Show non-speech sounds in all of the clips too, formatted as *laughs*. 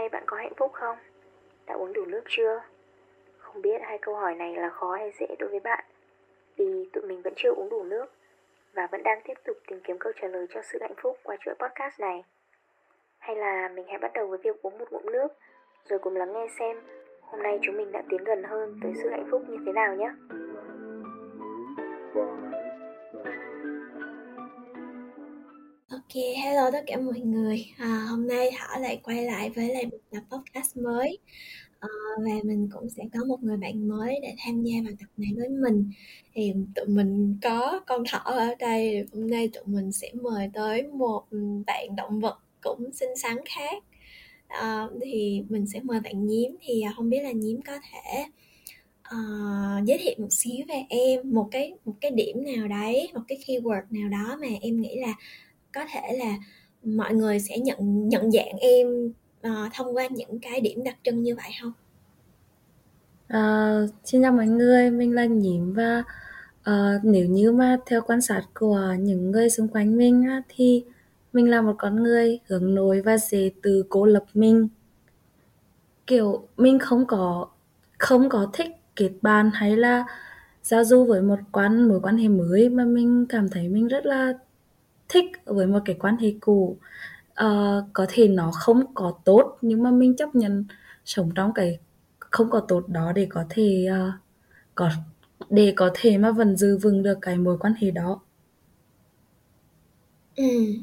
nay bạn có hạnh phúc không? Đã uống đủ nước chưa? Không biết hai câu hỏi này là khó hay dễ đối với bạn Vì tụi mình vẫn chưa uống đủ nước Và vẫn đang tiếp tục tìm kiếm câu trả lời cho sự hạnh phúc qua chuỗi podcast này Hay là mình hãy bắt đầu với việc uống một ngụm nước, Rồi cùng lắng nghe xem Hôm nay chúng mình đã tiến gần hơn tới sự hạnh phúc như thế nào nhé Ok, hello tất cả mọi người. À, hôm nay Thỏ lại quay lại với lại một tập podcast mới. À, và mình cũng sẽ có một người bạn mới để tham gia vào tập này với mình. Thì tụi mình có con thỏ ở đây. Hôm nay tụi mình sẽ mời tới một bạn động vật cũng xinh xắn khác. À, thì mình sẽ mời bạn nhím. Thì à, không biết là nhím có thể uh, giới thiệu một xíu về em một cái một cái điểm nào đấy một cái keyword nào đó mà em nghĩ là có thể là mọi người sẽ nhận nhận dạng em uh, thông qua những cái điểm đặc trưng như vậy không? Uh, xin chào mọi người, mình là Nhím và uh, nếu như mà theo quan sát của những người xung quanh mình á, thì mình là một con người hướng nội và dễ từ cô lập mình. Kiểu mình không có không có thích kết bạn hay là giao du với một quan mối quan hệ mới mà mình cảm thấy mình rất là thích với một cái quan hệ cũ. Uh, có thể nó không có tốt nhưng mà mình chấp nhận sống trong cái không có tốt đó để có thể uh, có để có thể mà vẫn giữ vững được cái mối quan hệ đó. Ừ.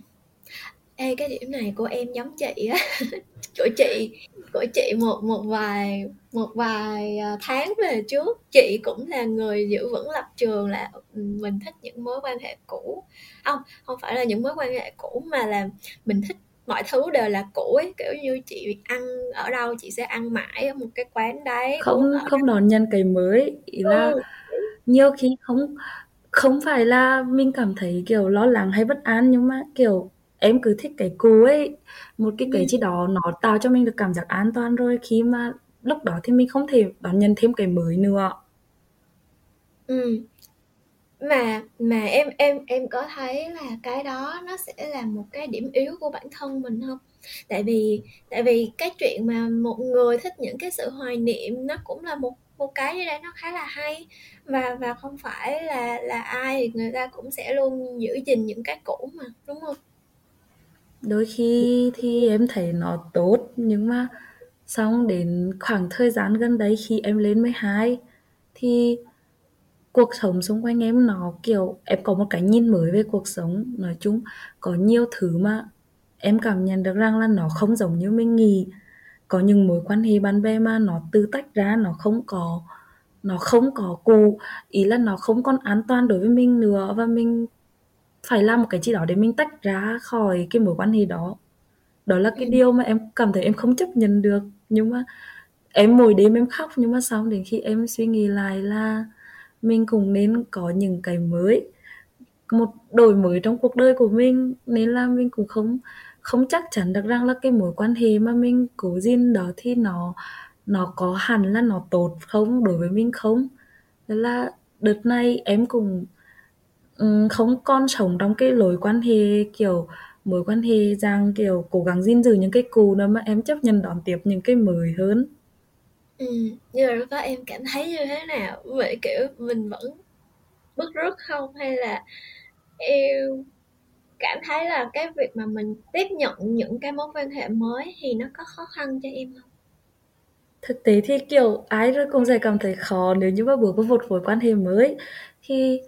Ê, cái điểm này của em giống chị á. *laughs* Chỗ chị của chị một một vài một vài à, tháng về trước. Chị cũng là người giữ vững lập trường là mình thích những mối quan hệ cũ. Không không phải là những mối quan hệ cũ mà là mình thích mọi thứ đều là cũ ấy. Kiểu như chị ăn ở đâu chị sẽ ăn mãi ở một cái quán đấy. Không không đón nhận cái mới. Ý là ừ. nhiều khi không không phải là mình cảm thấy kiểu lo lắng hay bất an nhưng mà kiểu em cứ thích cái cũ ấy. Một cái cái gì đó nó tạo cho mình được cảm giác an toàn rồi. Khi mà lúc đó thì mình không thể đón nhận thêm cái mới nữa. Ừ. Mà mà em em em có thấy là cái đó nó sẽ là một cái điểm yếu của bản thân mình không? Tại vì tại vì cái chuyện mà một người thích những cái sự hoài niệm nó cũng là một một cái như đây nó khá là hay. Và và không phải là là ai người ta cũng sẽ luôn giữ gìn những cái cũ mà đúng không đôi khi thì em thấy nó tốt, nhưng mà xong đến khoảng thời gian gần đấy khi em lên 12 thì cuộc sống xung quanh em nó kiểu, em có một cái nhìn mới về cuộc sống. Nói chung có nhiều thứ mà em cảm nhận được rằng là nó không giống như mình nghĩ. Có những mối quan hệ bạn bè mà nó tư tách ra, nó không có, nó không có cụ ý là nó không còn an toàn đối với mình nữa và mình phải làm một cái gì đó để mình tách ra khỏi cái mối quan hệ đó. Đó là cái ừ. điều mà em cảm thấy em không chấp nhận được. Nhưng mà em mỗi đêm em khóc nhưng mà xong đến khi em suy nghĩ lại là mình cũng nên có những cái mới một đổi mới trong cuộc đời của mình. Nên là mình cũng không không chắc chắn được rằng là cái mối quan hệ mà mình cố gìn đó thì nó nó có hẳn là nó tốt không đối với mình không. Thế là đợt này em cũng không còn sống trong cái lối quan hệ kiểu mối quan hệ rằng kiểu cố gắng gìn giữ những cái cũ nữa mà em chấp nhận đón tiếp những cái mới hơn. Ừ nhưng mà lúc đó em cảm thấy như thế nào? Vậy kiểu mình vẫn bức rứt không? Hay là em cảm thấy là cái việc mà mình tiếp nhận những cái mối quan hệ mới thì nó có khó khăn cho em không? Thực tế thì kiểu ai rồi cũng sẽ cảm thấy khó nếu như mà bước vào một mối quan hệ mới. Thì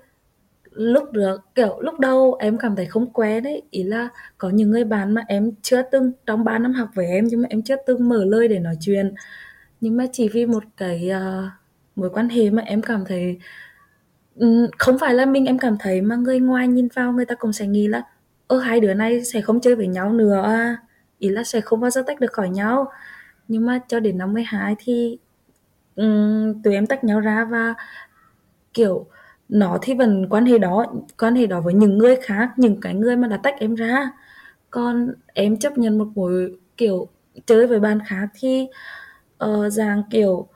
lúc được kiểu lúc đầu em cảm thấy không quen đấy ý là có những người bạn mà em chưa từng trong 3 năm học với em nhưng mà em chưa từng mở lời để nói chuyện nhưng mà chỉ vì một cái uh, mối quan hệ mà em cảm thấy um, không phải là mình em cảm thấy mà người ngoài nhìn vào người ta cũng sẽ nghĩ là ơ hai đứa này sẽ không chơi với nhau nữa à. ý là sẽ không bao giờ tách được khỏi nhau nhưng mà cho đến năm 12 thì um, tụi em tách nhau ra và kiểu nó thì vẫn quan hệ đó quan hệ đó với những người khác những cái người mà đã tách em ra. Còn em chấp nhận một mối kiểu chơi với bạn khác thì uh, dạng kiểu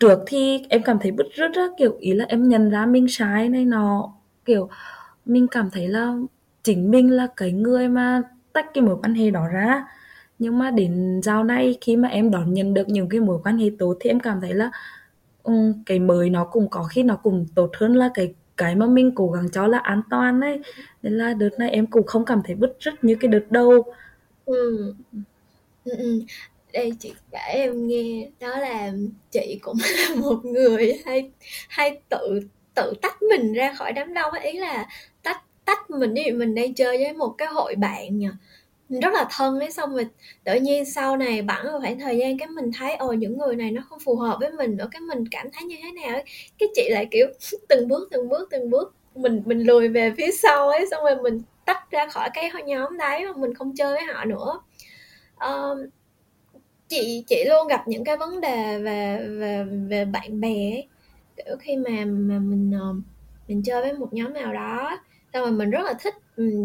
trước thì em cảm thấy bứt rứt á kiểu ý là em nhận ra mình sai này nọ. Kiểu mình cảm thấy là chính mình là cái người mà tách cái mối quan hệ đó ra. Nhưng mà đến giao này khi mà em đón nhận được những cái mối quan hệ tốt thì em cảm thấy là cái mới nó cũng có khi nó cũng tốt hơn là cái cái mà mình cố gắng cho là an toàn ấy. Nên là đợt này em cũng không cảm thấy bứt rứt như cái đợt đầu. Ừ. Ừ, ừ. đây chị kể em nghe. Đó là chị cũng *laughs* là một người hay hay tự tự tách mình ra khỏi đám đông ý là tách tách mình. Như mình đang chơi với một cái hội bạn nhỉ rất là thân ấy xong rồi tự nhiên sau này bẵng một khoảng thời gian cái mình thấy ồ những người này nó không phù hợp với mình nữa cái mình cảm thấy như thế nào ấy cái chị lại kiểu *laughs* từng bước từng bước từng bước mình mình lùi về phía sau ấy xong rồi mình tách ra khỏi cái nhóm đấy mà mình không chơi với họ nữa uh, chị chị luôn gặp những cái vấn đề về về về bạn bè ấy. kiểu khi mà mà mình ờ, mình chơi với một nhóm nào đó xong rồi mình rất là thích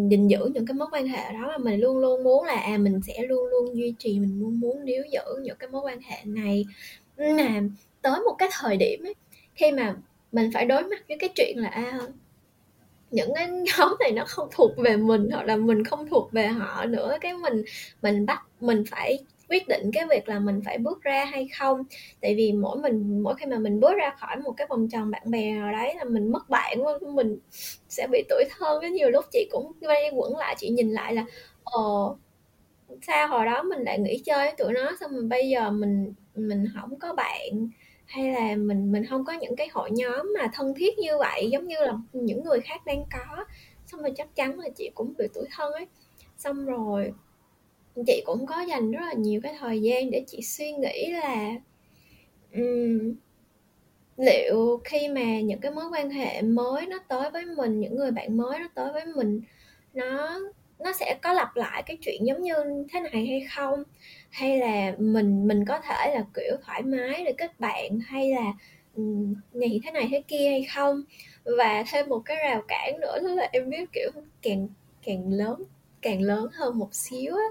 gìn giữ những cái mối quan hệ đó mà mình luôn luôn muốn là à mình sẽ luôn luôn duy trì mình luôn muốn níu giữ những cái mối quan hệ này. Mà tới một cái thời điểm ấy khi mà mình phải đối mặt với cái chuyện là à, những cái *laughs* nhóm này nó không thuộc về mình hoặc là mình không thuộc về họ nữa cái mình mình bắt mình phải quyết định cái việc là mình phải bước ra hay không. Tại vì mỗi mình, mỗi khi mà mình bước ra khỏi một cái vòng tròn bạn bè nào đấy là mình mất bạn mình sẽ bị tuổi thân. Cái nhiều lúc chị cũng quay quẩn lại, chị nhìn lại là ồ sao hồi đó mình lại nghỉ chơi với tụi nó, xong mình bây giờ mình mình không có bạn, hay là mình mình không có những cái hội nhóm mà thân thiết như vậy, giống như là những người khác đang có. Xong rồi chắc chắn là chị cũng bị tuổi thân ấy. Xong rồi chị cũng có dành rất là nhiều cái thời gian để chị suy nghĩ là um, liệu khi mà những cái mối quan hệ mới nó tới với mình những người bạn mới nó tới với mình nó nó sẽ có lặp lại cái chuyện giống như thế này hay không? Hay là mình mình có thể là kiểu thoải mái để kết bạn hay là um, nghĩ thế này thế kia hay không? Và thêm một cái rào cản nữa đó là em biết kiểu càng càng lớn càng lớn hơn một xíu á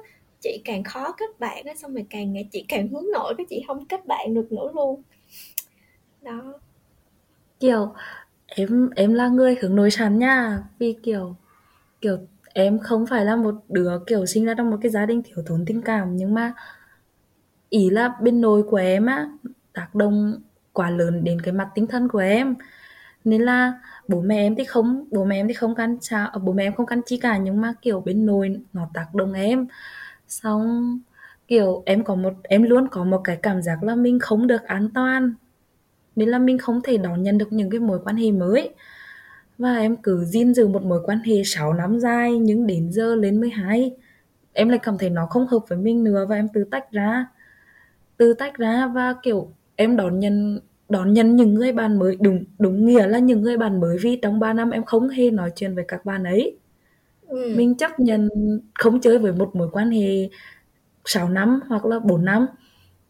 chị càng khó kết bạn á, xong rồi càng ngày chị càng hướng nội cái chị không kết bạn được nữa luôn. Đó. Kiểu, em em là người hướng nội sẵn nha. Vì kiểu kiểu em không phải là một đứa kiểu sinh ra trong một cái gia đình thiếu thốn tình cảm, nhưng mà ý là bên nội của em á, tác động quá lớn đến cái mặt tinh thần của em. Nên là bố mẹ em thì không, bố mẹ em thì không can sao ờ, bố mẹ em không can chi cả, nhưng mà kiểu bên nội nó tác động em xong, kiểu, em có một, em luôn có một cái cảm giác là mình không được an toàn. Nên là mình không thể đón nhận được những cái mối quan hệ mới. Và em cứ gìn giữ một mối quan hệ 6 năm dài, nhưng đến giờ lên 12 em lại cảm thấy nó không hợp với mình nữa và em tự tách ra. Tự tách ra và, kiểu, em đón nhận đón nhận những người bạn mới. Đúng đúng nghĩa là những người bạn mới vì trong 3 năm em không hề nói chuyện với các bạn ấy ừ. mình chấp nhận không chơi với một mối quan hệ 6 năm hoặc là 4 năm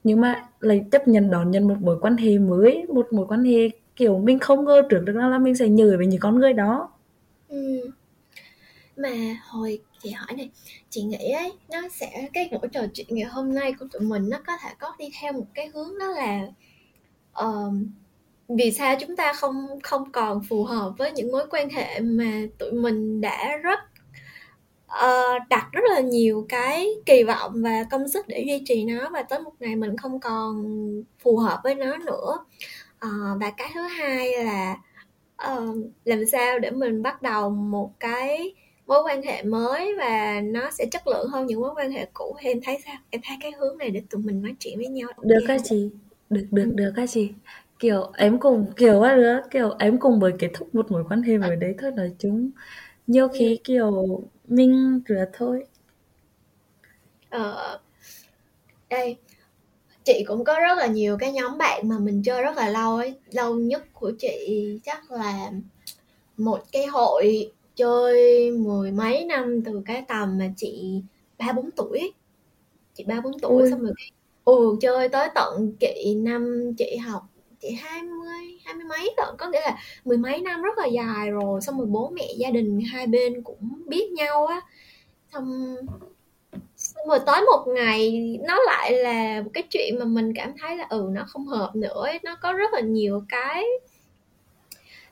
nhưng mà lại chấp nhận đón nhận một mối quan hệ mới một mối quan hệ kiểu mình không ngờ trước được là mình sẽ nhờ với những con người đó ừ. mà hồi chị hỏi này chị nghĩ ấy nó sẽ cái buổi trò chuyện ngày hôm nay của tụi mình nó có thể có đi theo một cái hướng đó là uh, vì sao chúng ta không không còn phù hợp với những mối quan hệ mà tụi mình đã rất uh, đặt rất là nhiều cái kỳ vọng và công sức để duy trì nó và tới một ngày mình không còn phù hợp với nó nữa. Uh, và cái thứ hai là uh, làm sao để mình bắt đầu một cái mối quan hệ mới và nó sẽ chất lượng hơn những mối quan hệ cũ. Em thấy sao? Em thấy cái hướng này để tụi mình nói chuyện với nhau được các chị. Được được được các chị. Kiểu em cùng kiểu á nữa kiểu em cùng mới kết thúc một mối quan hệ mới đấy thôi nói chung nhiều khi ừ. kiểu mình rửa thôi ờ đây chị cũng có rất là nhiều cái nhóm bạn mà mình chơi rất là lâu ấy lâu nhất của chị chắc là một cái hội chơi mười mấy năm từ cái tầm mà chị ba bốn tuổi ấy. chị ba bốn tuổi Ui. xong rồi ừ chơi tới tận chị năm chị học chị hai mươi hai mươi mấy lận, có nghĩa là mười mấy năm rất là dài rồi. Xong rồi bố mẹ gia đình hai bên cũng biết nhau á. Xong xong rồi tới một ngày nó lại là một cái chuyện mà mình cảm thấy là ừ nó không hợp nữa ấy. nó có rất là nhiều cái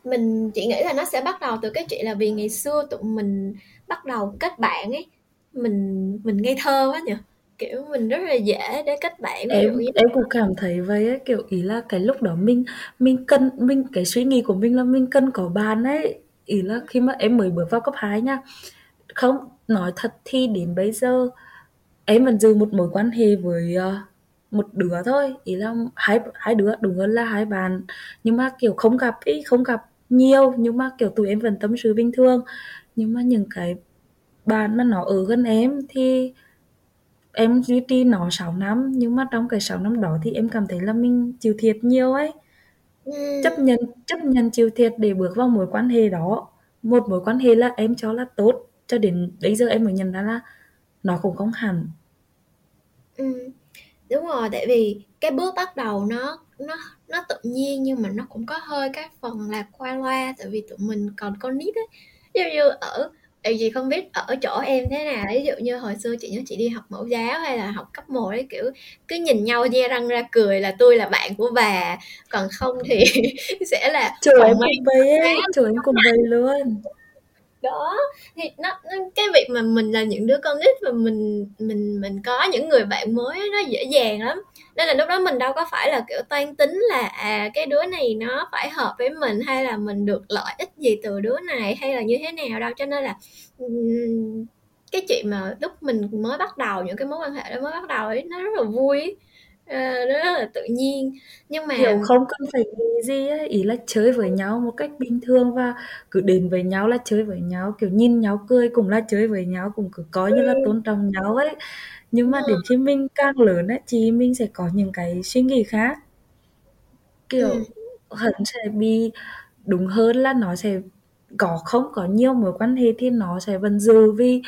mình chị nghĩ là nó sẽ bắt đầu từ cái chuyện là vì ngày xưa tụi mình bắt đầu kết bạn ấy. Mình mình ngây thơ quá nhỉ? Kiểu mình rất là dễ để kết bạn dụ em em cũng cảm thấy vậy ấy, kiểu ý là cái lúc đó mình mình cần mình cái suy nghĩ của mình là mình cần có bạn ấy. Ý là khi mà em mới bước vào cấp 2 nha không nói thật thì đến bây giờ em vẫn giữ một mối quan hệ với ờ, một đứa thôi. Ý là hai hai đứa đúng hơn là hai bạn. Nhưng mà kiểu không gặp ý không gặp nhiều. Nhưng mà kiểu tụi em vẫn tâm sự bình thường. Nhưng mà những cái bạn mà nó ở gần em thì em duy trì nó 6 năm nhưng mà trong cái 6 năm đó thì em cảm thấy là mình chịu thiệt nhiều ấy chấp Ừm, nhận chấp nhận chịu thiệt để bước vào mối quan hệ đó một mối quan hệ là em cho là tốt cho đến bây giờ em mới nhận ra là nó cũng không hẳn ừm. Đúng rồi, tại vì cái bước bắt đầu nó nó nó tự nhiên nhưng mà nó cũng có hơi cái phần là qua loa tại vì tụi mình còn con nít ấy. Dụ như ở tại vì không biết ở chỗ em thế nào, ví dụ như hồi xưa chị nhớ chị đi học mẫu giáo hay là học cấp 1 ấy kiểu cứ nhìn nhau nhe răng ra cười là tôi là bạn của bà, còn không thì *laughs* sẽ là còn em vậy ấy, chỗ em cũng vậy luôn. đó thì nó, nó cái việc mà mình là những đứa con nít và mình mình mình có những người bạn mới nó dễ dàng lắm nên là lúc đó mình đâu có phải là kiểu toan tính là à cái đứa này nó phải hợp với mình hay là mình được lợi ích gì từ đứa này hay là như thế nào đâu cho nên là cái chuyện mà lúc mình mới bắt đầu những cái mối quan hệ đó mới bắt đầu ấy nó rất là vui. Ờ, nó rất là tự nhiên nhưng Kiểu mà không cần phải gì ấy, ý là chơi với nhau một cách bình thường và cứ đến với nhau là chơi với nhau, kiểu nhìn nhau cười cũng là chơi với nhau, cũng cứ coi như là tôn trọng nhau ấy. Nhưng mà đến khi mình càng lớn ấy thì mình sẽ có những cái suy nghĩ khác, ừ, kiểu hẳn sẽ bị đúng hơn là nó sẽ có không có nhiều mối quan hệ thì nó sẽ vẫn giữ vì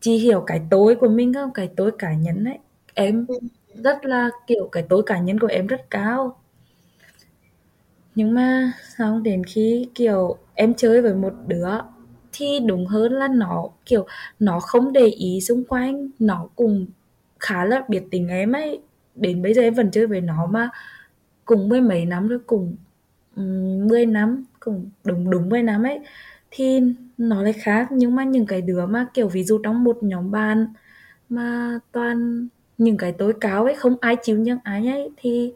chị hiểu cái tôi của mình không? Cái tôi cá nhân ấy. Em ừ, rất là kiểu cái tôi cá nhân của em rất cao. Nhưng mà xong đến khi kiểu em chơi với một đứa thì đúng hơn là nó kiểu nó không để ý xung quanh, nó cũng khá là biết tình em ấy. Đến bây giờ em vẫn chơi với nó mà cùng mười mấy năm rồi cùng mười năm cùng đúng đúng 10 năm ấy thì nó lại khác nhưng mà những cái đứa mà kiểu ví dụ trong một nhóm bạn mà toàn những cái tối cáo ấy không ai chịu nhận ái ấy thì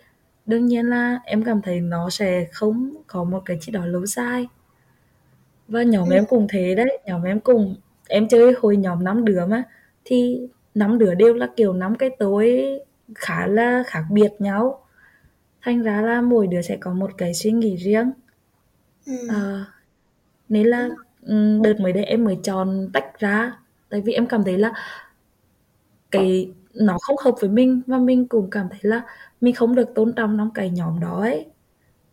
đương nhiên là em cảm thấy nó sẽ không có một cái gì đó lâu dài và nhóm ừ, em cùng thế đấy. Nhóm em cùng em chơi hồi nhóm năm đứa mà. Thì năm đứa đều là kiểu năm cái tối khá là khác biệt nhau. Thành ra là mỗi đứa sẽ có một cái suy nghĩ riêng. Ừ, Ờ, nên là ừm, đợt mới đây em mới chọn tách ra. Tại vì em cảm thấy là cái nó không hợp với mình và mình cũng cảm thấy là mình không được tôn trọng trong cái nhóm đó ấy.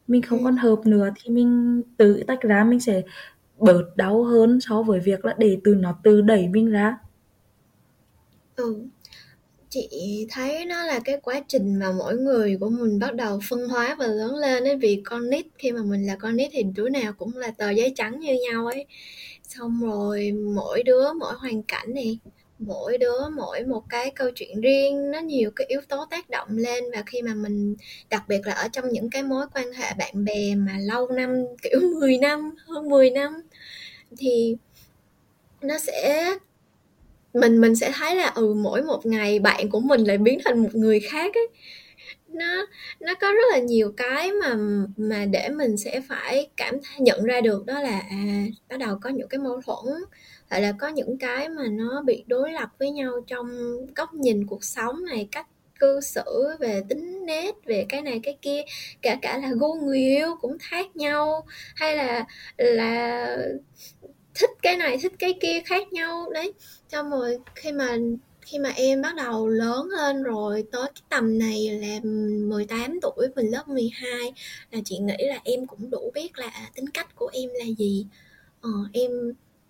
Mình Ừ, không còn hợp nữa thì mình tự tách ra mình sẽ bớt đau hơn so với việc là để từ nó tự đẩy mình ra. Ừ. Chị thấy nó là cái quá trình mà mỗi người của mình bắt đầu phân hóa và lớn lên ấy, vì con nít, khi mà mình là con nít thì đứa nào cũng là tờ giấy trắng như nhau ấy. Xong rồi mỗi đứa, mỗi hoàn cảnh này mỗi đứa mỗi một cái câu chuyện riêng, nó nhiều cái yếu tố tác động lên. Và khi mà mình, đặc biệt là ở trong những cái mối quan hệ bạn bè mà lâu năm, kiểu 10 năm, hơn 10 năm thì nó sẽ, mình mình sẽ thấy là ừ mỗi một ngày bạn của mình lại biến thành một người khác ấy. Nó nó có rất là nhiều cái mà mà để mình sẽ phải cảm nhận ra được, đó là à bắt đầu có những cái mâu thuẫn, hoặc là có những cái mà nó bị đối lập với nhau trong góc nhìn cuộc sống này, cách cư xử về tính nết, về cái này, cái kia. Cả cả là gu người yêu cũng khác nhau, hay là là thích cái này thích cái kia khác nhau. Đấy xong rồi khi mà khi mà em bắt đầu lớn lên rồi tới cái tầm này là 18 tuổi mình lớp 12 là chị nghĩ là em cũng đủ biết là à, tính cách của em là gì. Ờ, em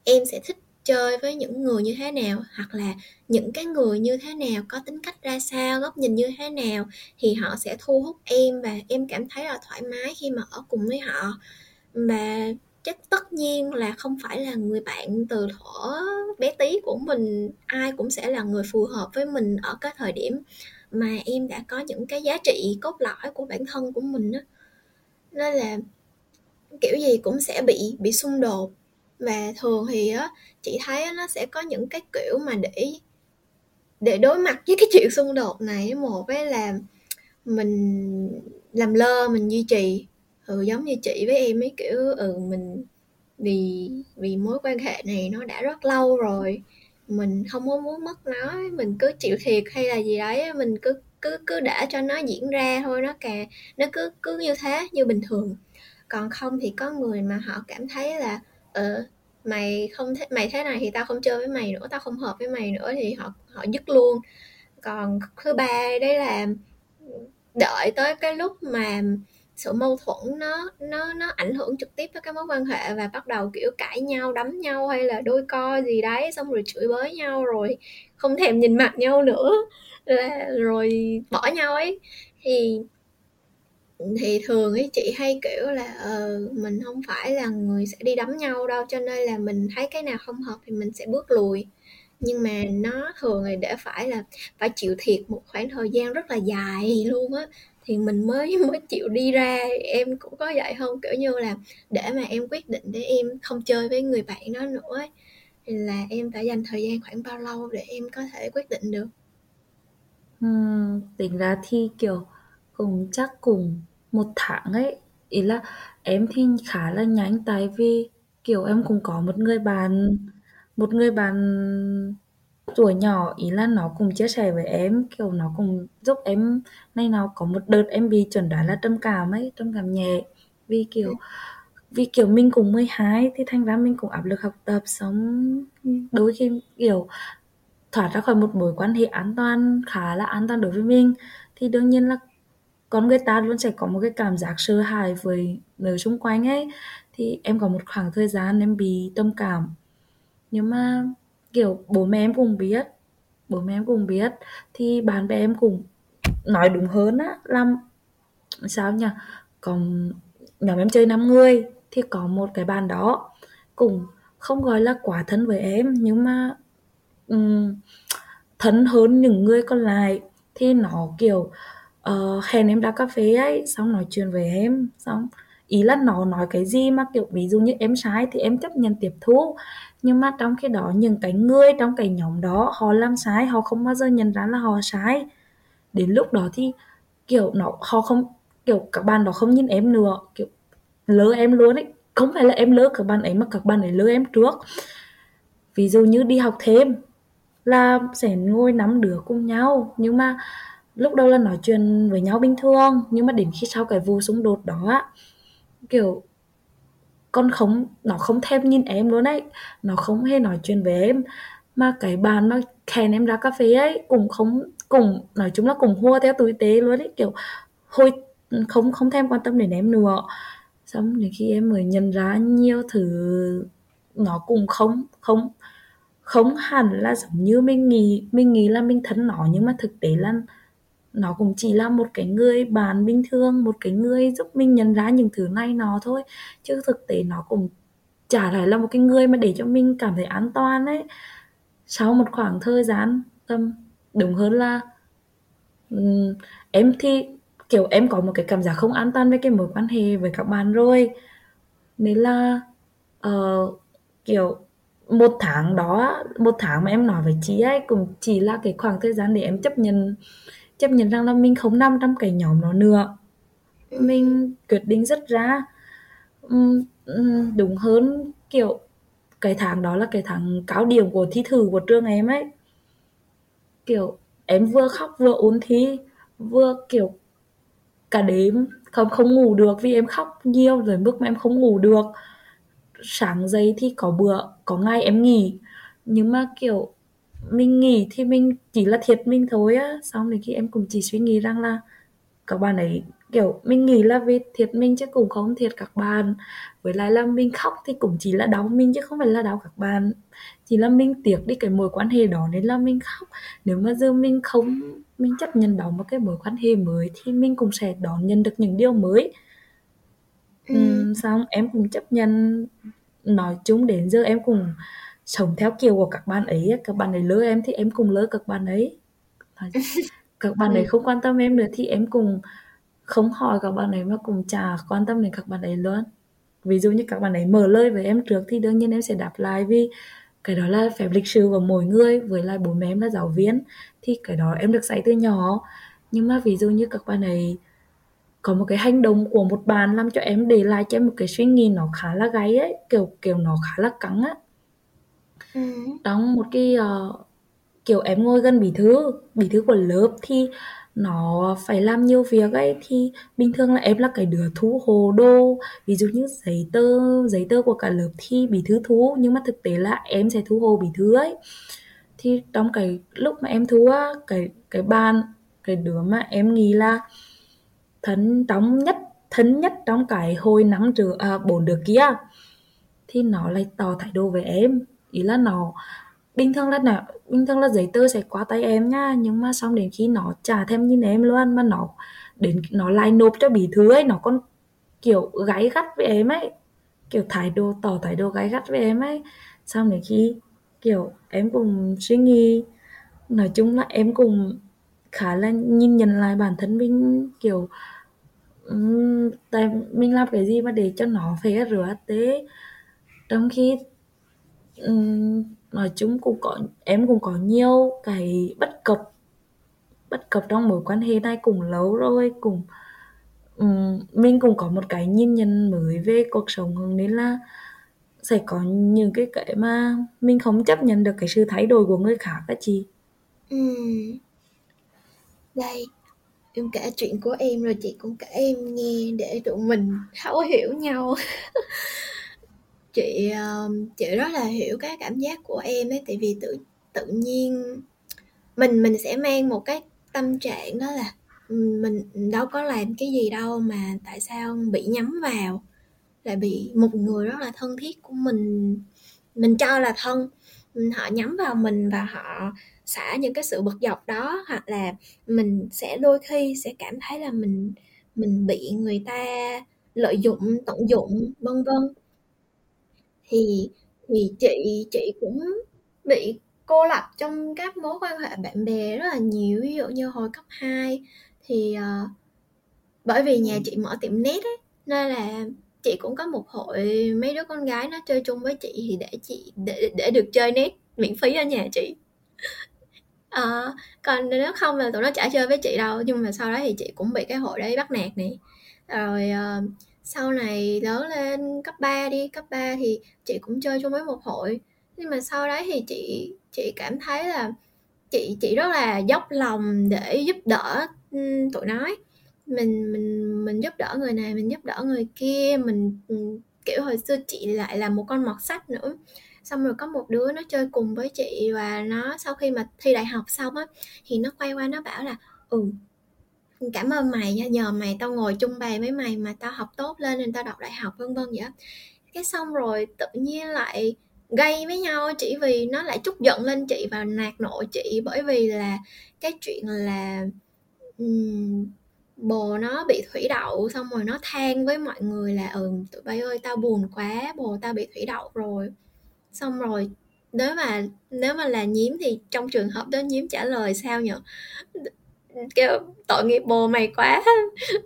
em sẽ thích chơi với những người như thế nào hoặc là những cái người như thế nào có tính cách ra sao góc nhìn như thế nào thì họ sẽ thu hút em và em cảm thấy là thoải mái khi mà ở cùng với họ. Và chắc tất nhiên là không phải là người bạn từ thuở bé tí của mình. Ai cũng sẽ là người phù hợp với mình ở cái thời điểm mà em đã có những cái giá trị cốt lõi của bản thân của mình đó nên là kiểu gì cũng sẽ bị bị xung đột. Và thường thì á, chị thấy nó sẽ có những cái kiểu mà để để đối mặt với cái chuyện xung đột này một ấy là mình làm lơ, mình duy trì ừ, giống như chị với em ấy kiểu ừ mình vì vì mối quan hệ này nó đã rất lâu rồi mình không có muốn mất nó mình cứ chịu thiệt hay là gì đấy mình cứ cứ cứ để cho nó diễn ra thôi nó cả nó cứ cứ như thế như bình thường. Còn không thì có người mà họ cảm thấy là ờ mày không thế mày thế này thì tao không chơi với mày nữa tao không hợp với mày nữa thì họ họ dứt luôn. Còn thứ ba đấy là đợi tới cái lúc mà sự mâu thuẫn nó nó nó ảnh hưởng trực tiếp tới cái mối quan hệ và bắt đầu kiểu cãi nhau đấm nhau hay là đôi co gì đấy xong rồi chửi bới nhau rồi không thèm nhìn mặt nhau nữa. Là rồi bỏ nhau ấy. Thì thì thường ấy chị hay kiểu là uh, mình không phải là người sẽ đi đấm nhau đâu cho nên là mình thấy cái nào không hợp thì mình sẽ bước lùi. Nhưng mà nó thường là để phải là phải chịu thiệt một khoảng thời gian rất là dài luôn á thì mình mới *laughs* mới chịu đi ra. Em cũng có vậy không? Kiểu như là để mà em quyết định để em không chơi với người bạn đó nữa ấy, thì là em phải dành thời gian khoảng bao lâu để em có thể quyết định được? Ừ, tính ra thi kiểu cũng chắc cùng một tháng ấy. Ý là em thì khá là nhanh tại vì kiểu em cũng có một người bạn một người bạn tuổi nhỏ, ý là nó cũng chia sẻ với em, kiểu nó cũng giúp em, nay nó có một đợt em bị chuẩn đoán là trầm cảm ấy, trầm cảm nhẹ. Vì kiểu vì kiểu mình cũng 12 thì thành ra mình cũng áp lực học tập sống đôi khi, kiểu, thoát ra khỏi một mối quan hệ an toàn, khá là an toàn đối với mình. Thì đương nhiên là con người ta luôn sẽ có một cái cảm giác sợ hãi với người xung quanh ấy. Thì em có một khoảng thời gian em bị tâm cảm. Nhưng mà kiểu bố mẹ em cũng biết bố mẹ em cũng biết thì bạn bè em cũng nói đúng hơn á là sao nhỉ? Còn nhóm em chơi 5 người thì có một cái bạn đó cũng không gọi là quá thân với em nhưng mà um, thân hơn những người còn lại thì nó kiểu uh, hẹn em ra cà phê ấy xong nói chuyện với em xong ý là nó nói cái gì mà, kiểu, ví dụ như em sai thì em chấp nhận tiếp thu. Nhưng mà trong khi đó, những cái người trong cái nhóm đó, họ làm sai, họ không bao giờ nhận ra là họ sai. Đến lúc đó thì, kiểu, nó, họ không, kiểu, các bạn đó không nhìn em nữa, kiểu lỡ em luôn ấy. Không phải là em lỡ các bạn ấy, mà các bạn ấy lỡ em trước. Ví dụ như đi học thêm, là sẽ ngồi nắm đứa cùng nhau. Nhưng mà lúc đầu là nói chuyện với nhau bình thường, nhưng mà đến khi sau cái vụ xung đột đó á kiểu, con không, nó không thèm nhìn em luôn ấy. Nó không hề nói chuyện với em. Mà cái bàn mà khen em ra cà phê ấy, cũng không cùng nói chung là cùng hua theo túi tế luôn ấy. Kiểu, hồi, không không thèm quan tâm đến em nữa. Xong đến khi em mới nhận ra nhiều thứ nó cũng không không không hẳn là giống như mình nghĩ mình nghĩ là mình thân nó nhưng mà thực tế là nó cũng chỉ là một cái người bạn bình thường một cái người giúp mình nhận ra những thứ này nó thôi. Chứ thực tế nó cũng chả phải là một cái người mà để cho mình cảm thấy an toàn ấy. Sau một khoảng thời gian tầm đúng hơn là um, em thì kiểu em có một cái cảm giác không an toàn với cái mối quan hệ với các bạn rồi. Nên là uh, kiểu một tháng đó một tháng mà em nói với chị ấy cũng chỉ là cái khoảng thời gian để em chấp nhận chấp nhận rằng là mình không nằm trong cái nhóm đó nữa. Mình quyết định rất ra. Um, đúng hơn kiểu cái tháng đó là cái tháng cao điểm của thi thử của trường em ấy. Kiểu em vừa khóc vừa ôn thi vừa kiểu cả đêm không không ngủ được vì em khóc nhiều rồi mức mà em không ngủ được. Sáng dậy thì có bữa có ngày em nghỉ. Nhưng mà kiểu mình nghỉ thì mình chỉ là thiệt mình thôi á. Xong thì khi em cũng chỉ suy nghĩ rằng là các bạn ấy kiểu mình nghĩ là vì thiệt mình chứ cũng không thiệt các bạn. Với lại là mình khóc thì cũng chỉ là đau mình chứ không phải là đau các bạn. Chỉ là mình tiếc đi cái mối quan hệ đó nên là mình khóc. Nếu mà giờ mình không mình chấp nhận đóng một cái mối quan hệ mới thì mình cũng sẽ đón nhận được những điều mới. Ừ. Ừ, xong em cũng chấp nhận. Nói chung đến giờ em cũng sống theo kiểu của các bạn ấy các bạn ấy lỡ em thì em cùng lỡ các bạn ấy. *laughs* Các bạn ấy không quan tâm em nữa thì em cùng không hỏi các bạn ấy mà cũng chả quan tâm đến các bạn ấy luôn. Ví dụ như các bạn ấy mở lời với em trước thì đương nhiên em sẽ đáp lại vì cái đó là phép lịch sử của mỗi người với lại bố mẹ em là giáo viên thì cái đó em được dạy từ nhỏ. Nhưng mà ví dụ như các bạn ấy có một cái hành động của một bạn làm cho em để lại cho em một cái suy nghĩ nó khá là gáy ấy kiểu kiểu nó khá là căng á ừ. trong một cái uh, kiểu em ngồi gần bí thư bí thư của lớp thì nó phải làm nhiều việc ấy. Thì bình thường là em là cái đứa thu hồ đô ví dụ như giấy tờ giấy tờ của cả lớp thì bí thư thu nhưng mà thực tế là em sẽ thu hồ bí thư ấy. Thì trong cái lúc mà em thu á cái cái ban cái đứa mà em nghĩ là thân trong nhất thân nhất trong cái hồi năm trường à, bốn đứa kia thì nó lại tỏ thái độ với em ý là nó bình thường là nó bình thường là giấy tờ sẽ qua tay em nha nhưng mà xong đến khi nó trả thêm nhìn em luôn mà nó đến nó lại nộp cho bí thư ấy nó còn kiểu gáy gắt với em ấy kiểu thái độ tỏ thái độ gáy gắt với em ấy. Xong đến khi kiểu em cũng suy nghĩ nói chung là em cũng khá là nhìn nhận lại bản thân mình kiểu um, tại mình làm cái gì mà để cho nó phải rửa tế trong khi um, nói chung cũng có em cũng có nhiều cái bất cập bất cập trong mối quan hệ này cũng lâu rồi cũng um, mình cũng có một cái nhìn nhận mới về cuộc sống nên là sẽ có những cái cái mà mình không chấp nhận được cái sự thay đổi của người khác á chị ừ. đây em kể chuyện của em rồi chị cũng kể em nghe để tụi mình thấu hiểu nhau *laughs* chị ờ, chị rất là hiểu cái cảm giác của em ấy, tại vì tự tự nhiên mình mình sẽ mang một cái tâm trạng đó là mình đâu có làm cái gì đâu mà tại sao bị nhắm vào lại bị một người rất là thân thiết của mình mình cho là thân. Họ nhắm vào mình và họ xả những cái sự bực dọc đó, hoặc là mình sẽ đôi khi sẽ cảm thấy là mình mình bị người ta lợi dụng, tận dụng, vân vân thì thì chị chị cũng bị cô lập trong các mối quan hệ bạn bè rất là nhiều ví dụ như hồi cấp 2 thì uh, bởi vì nhà chị mở tiệm nét ấy nên là chị cũng có một hội mấy đứa con gái nó chơi chung với chị thì để chị để để được chơi nét miễn phí ở nhà chị. À, *laughs* còn nếu không là tụi nó chả chơi với chị đâu nhưng mà sau đó thì chị cũng bị cái hội đấy bắt nạt này rồi uh, sau này lớn lên cấp 3 đi, cấp 3 thì chị cũng chơi chung với một hội. Nhưng mà sau đấy thì chị chị cảm thấy là chị chị rất là dốc lòng để giúp đỡ tụi nó mình mình mình giúp đỡ người này, mình giúp đỡ người kia, mình kiểu hồi xưa chị lại là một con mọt sách nữa. Xong rồi có một đứa nó chơi cùng với chị và nó sau khi mà thi đại học xong á, thì nó quay qua nó bảo là ừ cảm ơn mày nha nhờ mày tao ngồi chung bàn với mày mà tao học tốt lên nên tao đọc đại học vân vân vậy cái xong rồi tự nhiên lại gây với nhau chỉ vì nó lại chút giận lên chị và nạt nộ chị bởi vì là cái chuyện là um, bồ nó bị thủy đậu xong rồi nó than với mọi người là ừ tụi bay ơi tao buồn quá bồ tao bị thủy đậu rồi. Xong rồi nếu mà nếu mà là nhiễm thì trong trường hợp đó nhiễm trả lời sao nhở? Kêu tội nghiệp bồ mày quá.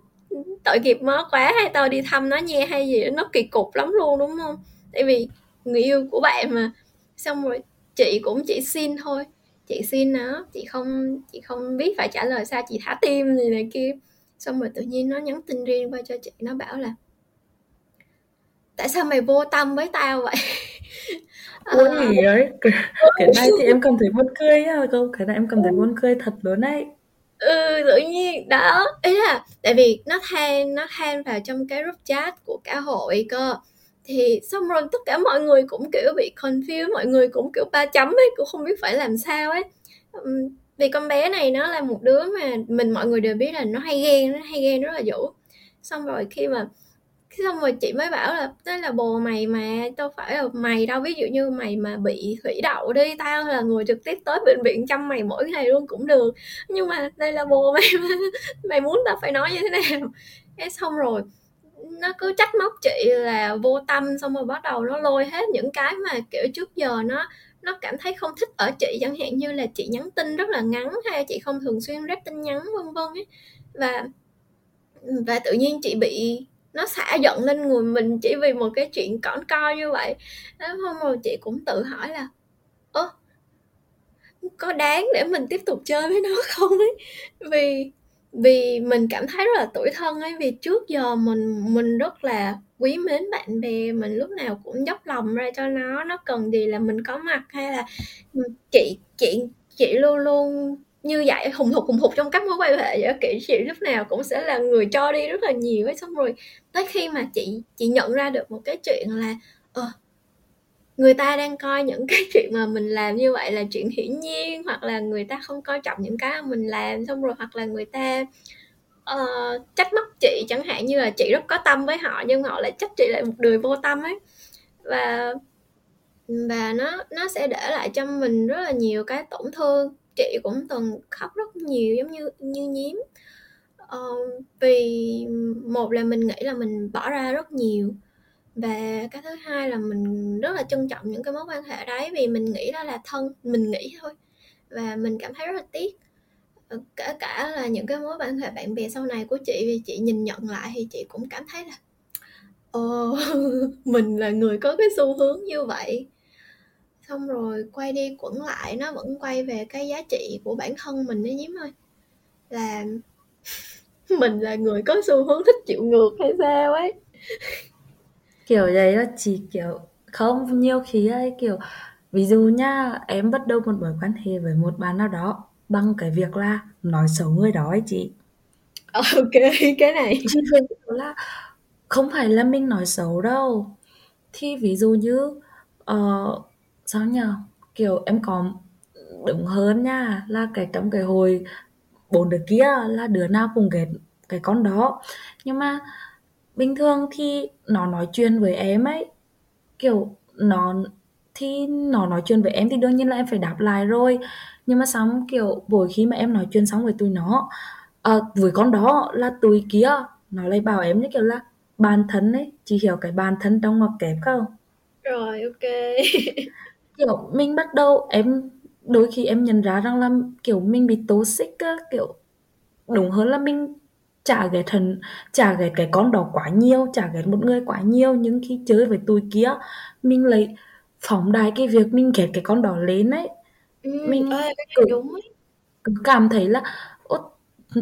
*laughs* Tội nghiệp nó quá hay tao đi thăm nó nha hay gì nó kỳ cục lắm luôn đúng không? Tại vì người yêu của bạn mà. Xong rồi chị cũng chỉ xin thôi. Chị xin nó chị không chị không biết phải trả lời sao chị thả tim gì này kia. Xong rồi tự nhiên nó nhắn tin riêng qua cho chị nó bảo là tại sao mày vô tâm với tao vậy? *laughs* Ôi à... ấy? Cái, cái này thì *laughs* em cảm thấy buồn cười á câu cái này em cảm thấy buồn cười thật luôn đấy ừ tự nhiên. Đó, ý là tại vì nó than nó than vào trong cái group chat của cả hội cơ. Thì xong rồi tất cả mọi người cũng, kiểu, bị confused mọi người cũng, kiểu, ba chấm ấy, cũng không biết phải làm sao ấy. Vì con bé này nó là một đứa mà mình, mọi người đều biết là nó hay ghen, nó hay ghen rất là dữ. Xong rồi khi mà xong rồi chị mới bảo là đó là bồ mày mà đâu phải là mày đâu, ví dụ như mày mà bị thủy đậu đi, tao là người trực tiếp tới bệnh viện chăm mày mỗi ngày luôn cũng được. Nhưng mà đây là bồ mày mà, *laughs* mày muốn tao phải nói như thế nào? Cái xong rồi, nó cứ trách móc chị là vô tâm, xong rồi bắt đầu nó lôi hết những cái mà, kiểu, trước giờ nó nó cảm thấy không thích ở chị, chẳng hạn như là chị nhắn tin rất là ngắn hay chị không thường xuyên rep tin nhắn, vân vân ấy. Và và tự nhiên chị bị nó xả giận lên người mình chỉ vì một cái chuyện cỏn co như vậy. Hôm rồi chị cũng tự hỏi là, ơ, có đáng để mình tiếp tục chơi với nó *laughs* không ấy? Vì vì mình cảm thấy rất là tủi thân ấy, vì trước giờ mình mình rất là quý mến bạn bè, mình lúc nào cũng dốc lòng ra cho nó nó cần gì là mình có mặt hay là chị chị chị luôn luôn như vậy hùng hục hùng hục trong các mối quan hệ vậy kỹ chị lúc nào cũng sẽ là người cho đi rất là nhiều ấy. Xong rồi tới khi mà chị chị nhận ra được một cái chuyện là ờ người ta đang coi những *laughs* cái chuyện mà mình làm như vậy là chuyện hiển nhiên hoặc là người ta không coi trọng những cái mà mình làm. Xong rồi hoặc là người ta uh, trách móc chị chẳng hạn như là chị rất có tâm với họ nhưng họ lại trách chị lại một đời vô tâm ấy. Và và nó nó sẽ để lại cho mình rất là nhiều cái tổn thương chị cũng từng khóc rất nhiều giống như như nhím. Uh, vì một là mình nghĩ là mình bỏ ra rất nhiều và cái thứ hai là mình rất là trân trọng những cái mối quan hệ đấy vì mình nghĩ đó là thân mình nghĩ thôi và mình cảm thấy rất là tiếc. Ờ, kể cả cả là những cái mối quan hệ bạn bè sau này của chị vì chị nhìn nhận lại thì chị cũng cảm thấy là ồ *laughs* mình là người có cái xu hướng như vậy xong rồi quay đi quẩn lại nó vẫn quay về cái giá trị của bản thân mình đấy nhím ơi. Là *laughs* mình là người có xu hướng thích chịu ngược hay sao ấy? Kiểu vậy đó chỉ kiểu không nhiều khi ấy kiểu ví dụ nha em bắt đầu một mối quan hệ với một bạn nào đó bằng cái việc là nói xấu người đó ấy chị. *laughs* Ok cái này. Về là không phải là mình nói xấu đâu. Thì ví dụ như uh, sao nhờ? Kiểu em có đúng hơn nha là cái trong cái hồi bốn đứa kia là đứa nào cũng ghét cái con đó. Nhưng mà bình thường thì nó nói chuyện với em ấy kiểu nó thì nó nói chuyện với em thì đương nhiên là em phải đáp lại rồi. Nhưng mà xong kiểu mỗi khi mà em nói chuyện xong với tụi nó à, với con đó là tụi kia nó lại bảo em như kiểu là bàn thân ấy chỉ hiểu cái bàn thân trong ngoặc kép không? Rồi ok *laughs* kiểu mình bắt đầu em đôi khi em nhận ra rằng là kiểu mình bị tố xích á kiểu đúng hơn là mình chả ghét thần chả ghét cái con đó quá nhiều chả ghét một người quá nhiều nhưng khi chơi với tụi kia mình lại phóng đại cái việc mình ghét cái con đó lên ấy. Ừ, mình ơi, cái cứ, đúng ấy. cứ cảm thấy là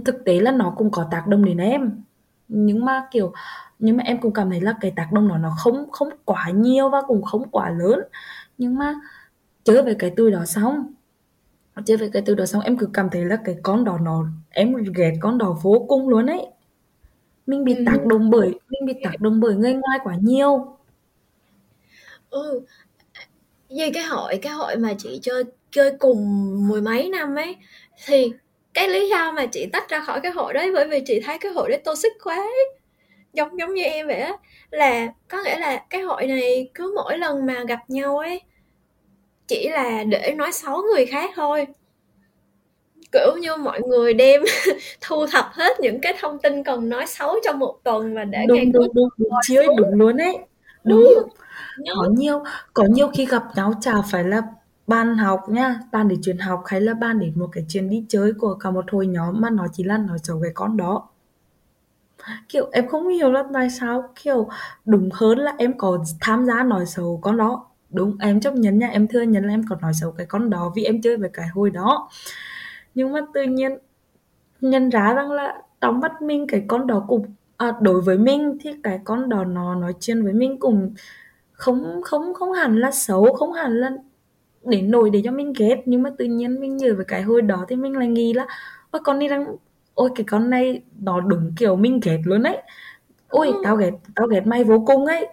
thực tế là nó cũng có tác động đến em. Nhưng mà kiểu nhưng mà em cũng cảm thấy là cái tác động nó nó không không quá nhiều và cũng không quá lớn nhưng mà chơi với cái tôi đó xong chơi với cái từ đó xong em cứ cảm thấy là cái con đó nó em ghét con đó vô cùng luôn ấy mình bị ừ. tác động bởi mình bị tác động bởi người ngoài quá nhiều ừ như cái hội cái hội mà chị chơi chơi cùng mười mấy năm ấy thì cái lý do mà chị tách ra khỏi cái hội đấy bởi vì chị thấy cái hội đấy toxic quá ấy. Giống giống như em vậy á là có nghĩa là cái hội này cứ mỗi lần mà gặp nhau ấy chỉ là để nói xấu người khác thôi. Kiểu như mọi người đem *laughs* thu thập hết những cái thông tin cần nói xấu trong một tuần và để đúng ngày đúng đúng đúng. chiếu đúng luôn ấy. Đúng, đúng. có nhiều có nhiều khi gặp nhau chả phải là ban học nha ban để truyền học hay là ban để một cái chuyến đi chơi của cả một hồi nhóm mà nó chỉ là nói xấu cái con đó kiểu em không hiểu là tại sao kiểu đúng hơn là em có tham gia nói xấu con đó. Đúng em chấp nhận nha em thừa nhận là em còn nói xấu cái con đó vì em chơi với cái hồi đó. Nhưng mà tự nhiên nhận ra rằng là trong mắt mình cái con đó cũng à, đối với mình thì cái con đó nó nói chuyện với mình cũng không không không hẳn là xấu không hẳn là để nổi để cho mình ghét. Nhưng mà tự nhiên mình nhớ với cái hồi đó thì mình lại nghĩ là ôi con đi đang ôi cái con này nó đúng kiểu mình ghét luôn ấy. Ôi ừ. tao ghét tao ghét mày vô cùng ấy.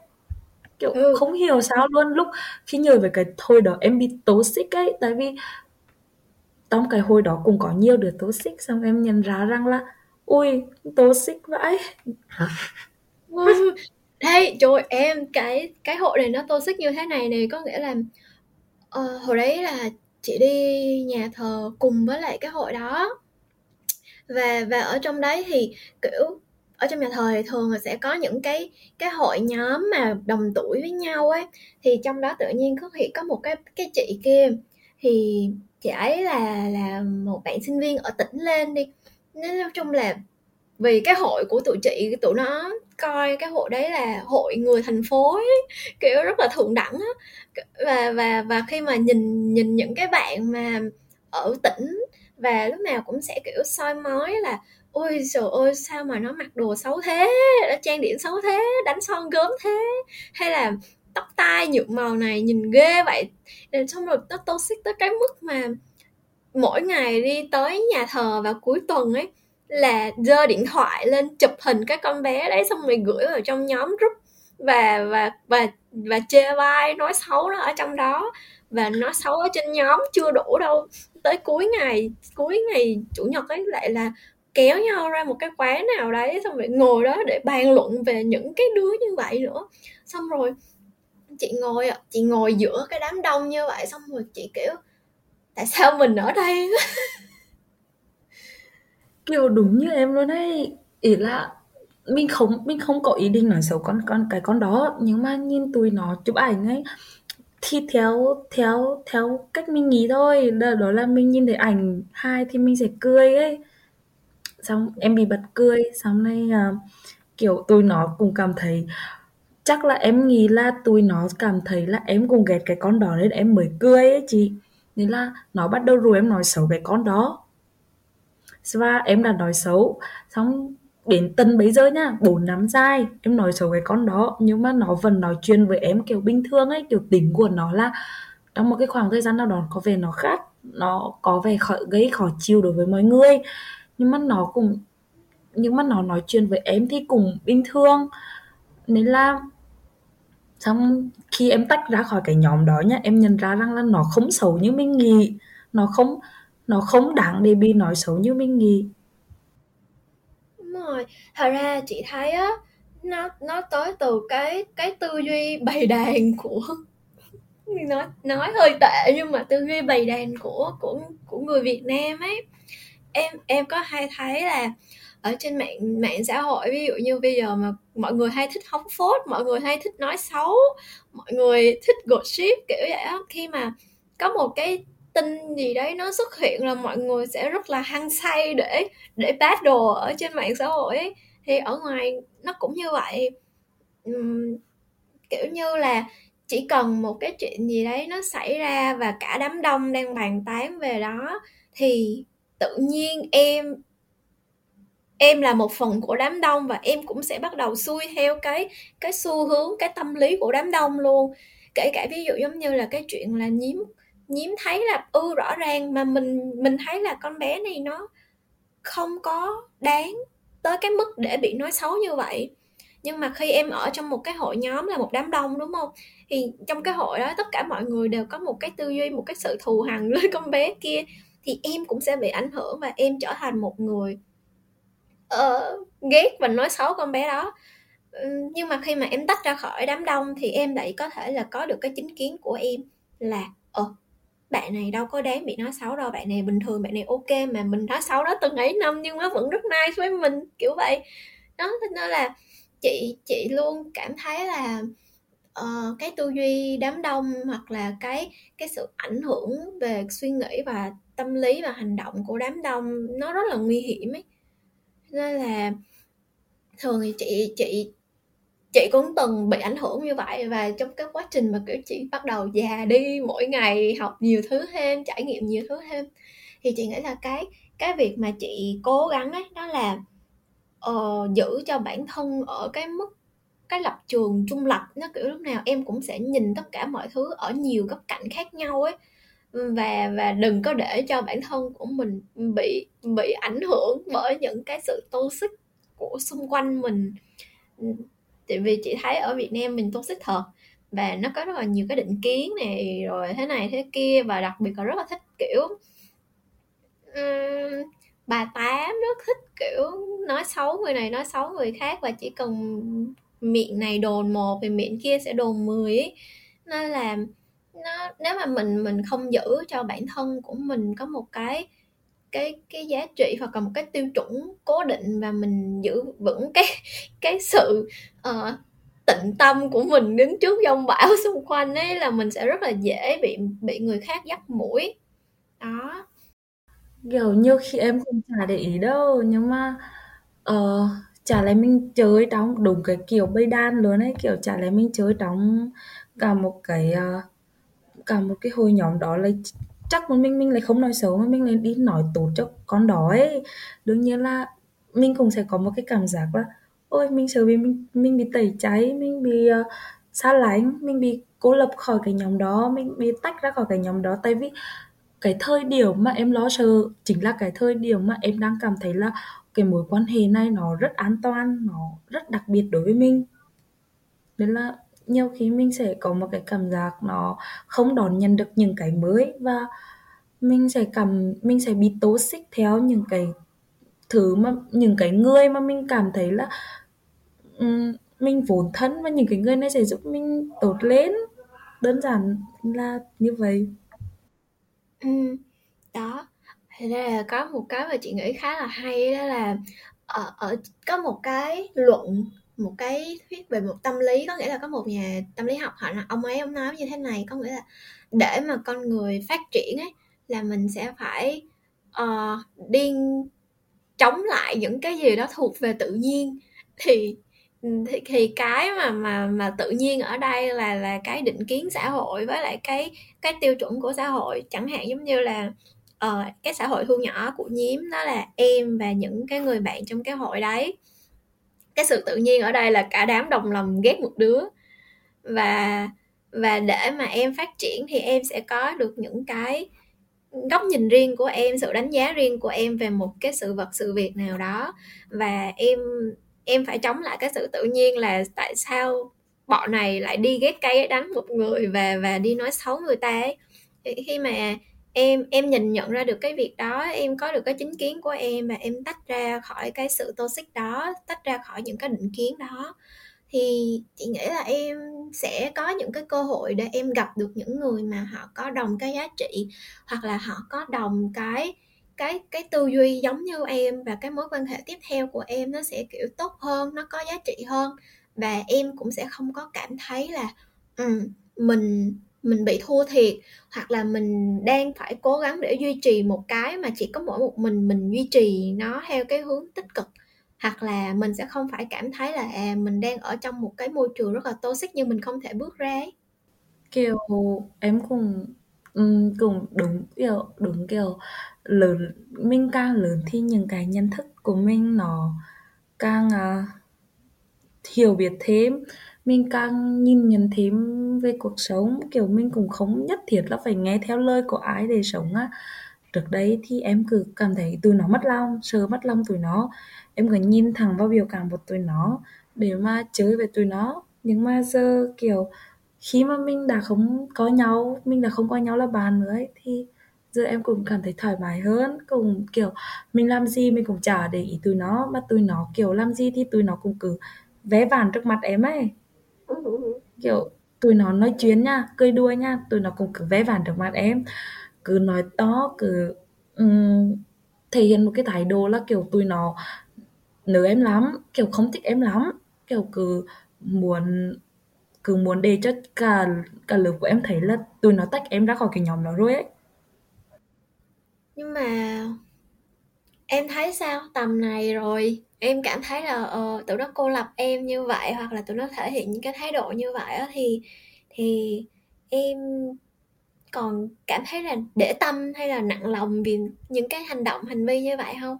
Kiểu ừ. không hiểu sao luôn. Lúc khi nhớ về cái thôi đó em bị tố xích ấy tại vì trong cái hồi đó cũng có nhiều đứa tố xích xong em nhận ra rằng là ui tố xích vãi đây trời em cái cái hội này nó tố xích như thế này này có nghĩa là uh, hồi đấy là chị đi nhà thờ cùng với lại cái hội đó và và ở trong đấy thì kiểu ở trong nhà thờ thì thường là sẽ có những cái cái hội nhóm mà đồng tuổi với nhau ấy. Thì trong đó tự nhiên có hiện có một cái cái chị kia thì chị ấy là là một bạn sinh viên ở tỉnh lên đi. Nên nói chung là vì cái hội của tụi chị tụi nó coi cái hội đấy là hội người thành phố ấy, kiểu rất là thượng đẳng á. Và và và khi mà nhìn nhìn những cái bạn mà ở tỉnh và lúc nào cũng sẽ, kiểu, soi mói là, ôi trời ơi, sao mà nó mặc đồ xấu thế? Nó trang điểm xấu thế? Đánh son gớm thế? Hay là tóc tai nhuộm màu này nhìn ghê vậy. Xong rồi nó toxic tới cái mức mà mỗi ngày đi tới nhà thờ vào cuối tuần ấy, là giơ điện thoại lên chụp hình cái con bé đấy, xong rồi gửi vào trong nhóm group và và và và chê bai nói xấu nó ở trong đó. Và nó xấu ở trên nhóm chưa đủ đâu tới cuối ngày cuối ngày chủ nhật ấy lại là kéo nhau ra một cái quán nào đấy, xong rồi ngồi đó để bàn luận về những cái đứa như vậy nữa. Xong rồi chị ngồi chị ngồi giữa cái đám đông như vậy, xong rồi chị kiểu, tại sao mình ở đây? *laughs* Kiểu đúng như em luôn ấy. Ý là mình không mình không có ý định nói xấu con con, cái con đó, nhưng mà nhìn tụi nó chụp ảnh ấy thì theo theo theo cách mình nghĩ thôi. Đó, đó là mình nhìn thấy ảnh hai thì mình sẽ cười ấy. Xong em bị bật cười xong này uh, kiểu tụi nó cũng cảm thấy chắc là em nghĩ là tụi nó cảm thấy là em cũng ghét cái con đó nên em mới cười ấy chị. Nên là nó bắt đầu rồi em nói xấu cái con đó. Và em đã nói xấu. Xong đến tận bây giờ nha bốn năm dài em nói xấu cái con đó nhưng mà nó vẫn nói chuyện với em kiểu bình thường ấy kiểu tính của nó là trong một cái khoảng thời gian nào đó có vẻ nó khác nó có vẻ khó, gây khó chịu đối với mọi người nhưng mà nó cũng nhưng mà nó nói chuyện với em thì cũng bình thường. Nên là xong khi em tách ra khỏi cái nhóm đó nha, em nhận ra rằng là nó không xấu như mình nghĩ nó không nó không đáng để bị nói xấu như mình nghĩ rồi. Thật ra chị thấy á, nó nó tới từ cái cái tư duy bày đàn của *laughs* nói nói hơi tệ nhưng mà tư duy bày đàn của của của người Việt Nam ấy. Em em có hay thấy là ở trên mạng mạng xã hội, ví dụ như bây giờ mà mọi người hay thích hóng phốt, mọi người hay thích nói xấu, mọi người thích gossip kiểu vậy á, khi mà có một cái tin gì đấy nó xuất hiện là mọi người sẽ rất là hăng say để để battle ở trên mạng xã hội ấy. thì ở ngoài nó cũng như vậy uhm, kiểu như là chỉ cần một cái chuyện gì đấy nó xảy ra và cả đám đông đang bàn tán về đó thì tự nhiên em em là một phần của đám đông và em cũng sẽ bắt đầu xuôi theo cái cái xu hướng cái tâm lý của đám đông luôn kể cả ví dụ giống như là cái chuyện là nhiếm nhiếm thấy là ư rõ ràng mà mình mình thấy là con bé này nó không có đáng tới cái mức để bị nói xấu như vậy. Nhưng mà khi em ở trong một cái hội nhóm là một đám đông đúng không? Thì trong cái hội đó tất cả mọi người đều có một cái tư duy một cái sự thù hằn *laughs* với con bé kia thì em cũng sẽ bị ảnh hưởng và em trở thành một người uh, ghét và nói xấu con bé đó. Nhưng mà khi mà em tách ra khỏi đám đông thì em lại có thể là có được cái chính kiến của em là ờ bạn này đâu có đáng bị nói xấu đâu bạn này bình thường bạn này ok mà mình nói xấu đó từng ấy năm nhưng mà vẫn rất nice với mình kiểu vậy. Đó nên là chị chị luôn cảm thấy là uh, cái tư duy đám đông hoặc là cái cái sự ảnh hưởng về suy nghĩ và tâm lý và hành động của đám đông nó rất là nguy hiểm ấy. Nên là thường thì chị chị chị cũng từng bị ảnh hưởng như vậy và trong cái quá trình mà kiểu chị bắt đầu già đi mỗi ngày học nhiều thứ thêm trải nghiệm nhiều thứ thêm thì chị nghĩ là cái cái việc mà chị cố gắng ấy đó là uh, giữ cho bản thân ở cái mức cái lập trường trung lập nó kiểu lúc nào em cũng sẽ nhìn tất cả mọi thứ ở nhiều góc cạnh khác nhau ấy. Và và đừng có để cho bản thân của mình bị bị ảnh hưởng bởi những cái sự toxic của xung quanh mình tại vì chị thấy ở Việt Nam mình toxic thật và nó có rất là nhiều cái định kiến này rồi thế này thế kia và đặc biệt là rất là thích kiểu um, bà tám rất thích kiểu nói xấu người này nói xấu người khác và chỉ cần miệng này đồn một thì miệng kia sẽ đồn mười ấy. nên là nó nếu mà mình mình không giữ cho bản thân của mình có một cái cái cái giá trị hoặc là một cái tiêu chuẩn cố định và mình giữ vững cái cái sự uh, tịnh tâm của mình đứng trước dông bão *laughs* xung quanh ấy là mình sẽ rất là dễ bị bị người khác dắt mũi. Đó. Kiểu như khi em không chả để ý đâu nhưng mà Ờ, chả lẽ mình chơi trong đúng cái kiểu bầy đan luôn ấy kiểu chả lẽ mình chơi trong cả một cái uh, cả một cái hồi nhóm đó là chắc mà mình mình lại không nói xấu mà mình lại đi nói tốt cho con đó ấy. Đương nhiên là mình cũng sẽ có một cái cảm giác là ôi mình sợ bị mình mình bị tẩy cháy mình bị uh, xa lánh mình bị cô lập khỏi cái nhóm đó mình bị tách ra khỏi cái nhóm đó. Tại vì cái thời điểm mà em lo sợ chính là cái thời điểm mà em đang cảm thấy là cái mối quan hệ này nó rất an toàn nó rất đặc biệt đối với mình nên là nhiều khi mình sẽ có một cái cảm giác nó không đón nhận được những cái mới và mình sẽ cảm mình sẽ bị tố xích theo những cái thứ mà những cái người mà mình cảm thấy là um, mình vốn thân và những cái người này sẽ giúp mình tốt lên. Đơn giản là như vậy. Ừ, đó. Thì đây là có một cái mà chị nghĩ khá là hay đó là ở, ở có một cái luận một cái thuyết về một tâm lý có nghĩa là có một nhà tâm lý học họ ông ấy ông nói như thế này có nghĩa là để mà con người phát triển ấy là mình sẽ phải uh, đi chống lại những cái gì đó thuộc về tự nhiên. Thì thì, thì cái mà mà mà tự nhiên ở đây là là cái định kiến xã hội với lại cái cái tiêu chuẩn của xã hội. Chẳng hạn giống như là uh, cái xã hội thu nhỏ của nhiếm đó là em và những cái người bạn trong cái hội đấy cái sự tự nhiên ở đây là cả đám đồng lòng ghét một đứa. Và và để mà em phát triển thì em sẽ có được những cái góc nhìn riêng của em, sự đánh giá riêng của em về một cái sự vật, sự việc nào đó. Và em em phải chống lại cái sự tự nhiên là tại sao bọn này lại đi ghét cây đánh một người và và đi nói xấu người ta ấy. Khi mà em em nhìn nhận ra được cái việc đó em có được cái chính kiến của em mà em tách ra khỏi cái sự toxic đó tách ra khỏi những cái định kiến đó. Thì chị nghĩ là em sẽ có những cái cơ hội để em gặp được những người mà họ có đồng cái giá trị hoặc là họ có đồng cái cái cái tư duy giống như em và cái mối quan hệ tiếp theo của em nó sẽ kiểu tốt hơn nó có giá trị hơn. Và em cũng sẽ không có cảm thấy là ừ, mình mình bị thua thiệt hoặc là mình đang phải cố gắng để duy trì một cái mà chỉ có mỗi một mình mình duy trì nó theo cái hướng tích cực hoặc là mình sẽ không phải cảm thấy là à, mình đang ở trong một cái môi trường rất là toxic nhưng mình không thể bước ra ấy. kiểu em cũng um, cũng đúng kiểu đúng kiểu lớn mình càng lớn thì những cái nhận thức của mình nó càng uh, hiểu biết thêm mình càng nhìn nhận thêm về cuộc sống kiểu mình cũng không nhất thiết là phải nghe theo lời của ai để sống á. Trước đây thì em cứ cảm thấy tụi nó mất lòng sợ mất lòng tụi nó. Em cứ nhìn thẳng vào biểu cảm của tụi nó để mà chơi với tụi nó. Nhưng mà giờ kiểu khi mà mình đã không có nhau mình đã không coi nhau là bạn nữa ấy, thì giờ em cũng cảm thấy thoải mái hơn. Cũng kiểu mình làm gì mình cũng chả để ý tụi nó mà tụi nó kiểu làm gì thì tụi nó cũng cứ vé vàn trước mặt em ấy kiểu tụi nó nói chuyện nha cười đùa nha tụi nó cũng cứ vẽ vàn trước mặt em cứ nói to cứ um, thể hiện một cái thái độ là kiểu tụi nó nỡ em lắm kiểu không thích em lắm kiểu cứ muốn cứ muốn để cho cả cả lớp của em thấy là tụi nó tách em ra khỏi cái nhóm đó rồi ấy. Nhưng mà em thấy sao? Tầm này rồi em cảm thấy là uh, tụi nó cô lập em như vậy hoặc là tụi nó thể hiện những cái thái độ như vậy đó, thì thì em còn cảm thấy là để tâm hay là nặng lòng vì những cái hành động hành vi như vậy không?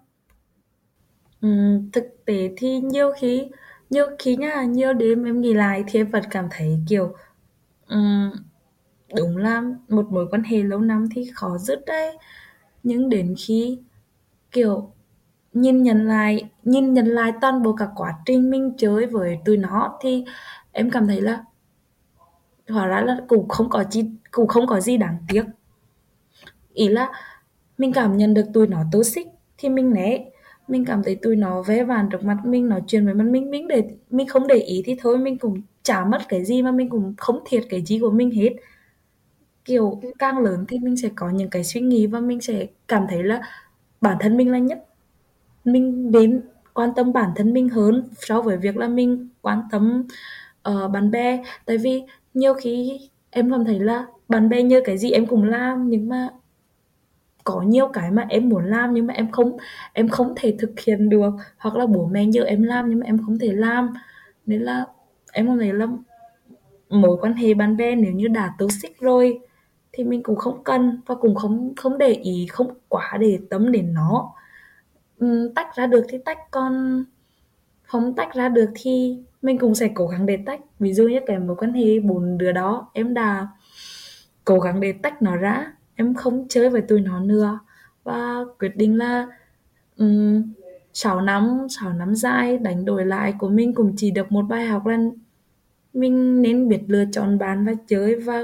Ừ, thực tế thì nhiều khi nhiều khi nha nhiều đêm em nghĩ lại thì em vẫn cảm thấy kiểu um, đúng là một mối quan hệ lâu năm thì khó dứt đấy. Nhưng đến khi kiểu nhìn nhận lại, nhìn nhận lại toàn bộ cả quá trình mình chơi với tụi nó thì em cảm thấy là hóa ra là cũng không có gì cũng không có gì đáng tiếc. Ý là mình cảm nhận được tụi nó toxic thì mình né. Mình cảm thấy tụi nó vé vàn trước mặt mình, nói chuyện với mình. Mình mình để, mình không để ý thì thôi, mình cũng chả mất cái gì mà mình cũng không thiệt cái gì của mình hết. Kiểu, càng lớn thì mình sẽ có những cái suy nghĩ và mình sẽ cảm thấy là bản thân mình là nhất mình đến quan tâm bản thân mình hơn so với việc là mình quan tâm uh, bạn bè. Tại vì nhiều khi em cảm thấy là bạn bè như cái gì em cũng làm nhưng mà có nhiều cái mà em muốn làm nhưng mà em không em không thể thực hiện được. Hoặc là bố mẹ như em làm nhưng mà em không thể làm. Nên là em cảm thấy là mối quan hệ bạn bè nếu như đã toxic rồi thì mình cũng không cần và cũng không không để ý không quá để tâm đến nó. Ừ, tách ra được thì tách còn không tách ra được thì mình cũng sẽ cố gắng để tách. Ví dụ như cái mối quan hệ bốn đứa đó em đã cố gắng để tách nó ra em không chơi với tụi nó nữa. Và quyết định là ừ, um, 6 năm 6 năm dài đánh đổi lại của mình cũng chỉ được một bài học là mình nên biết lựa chọn bạn và chơi. Và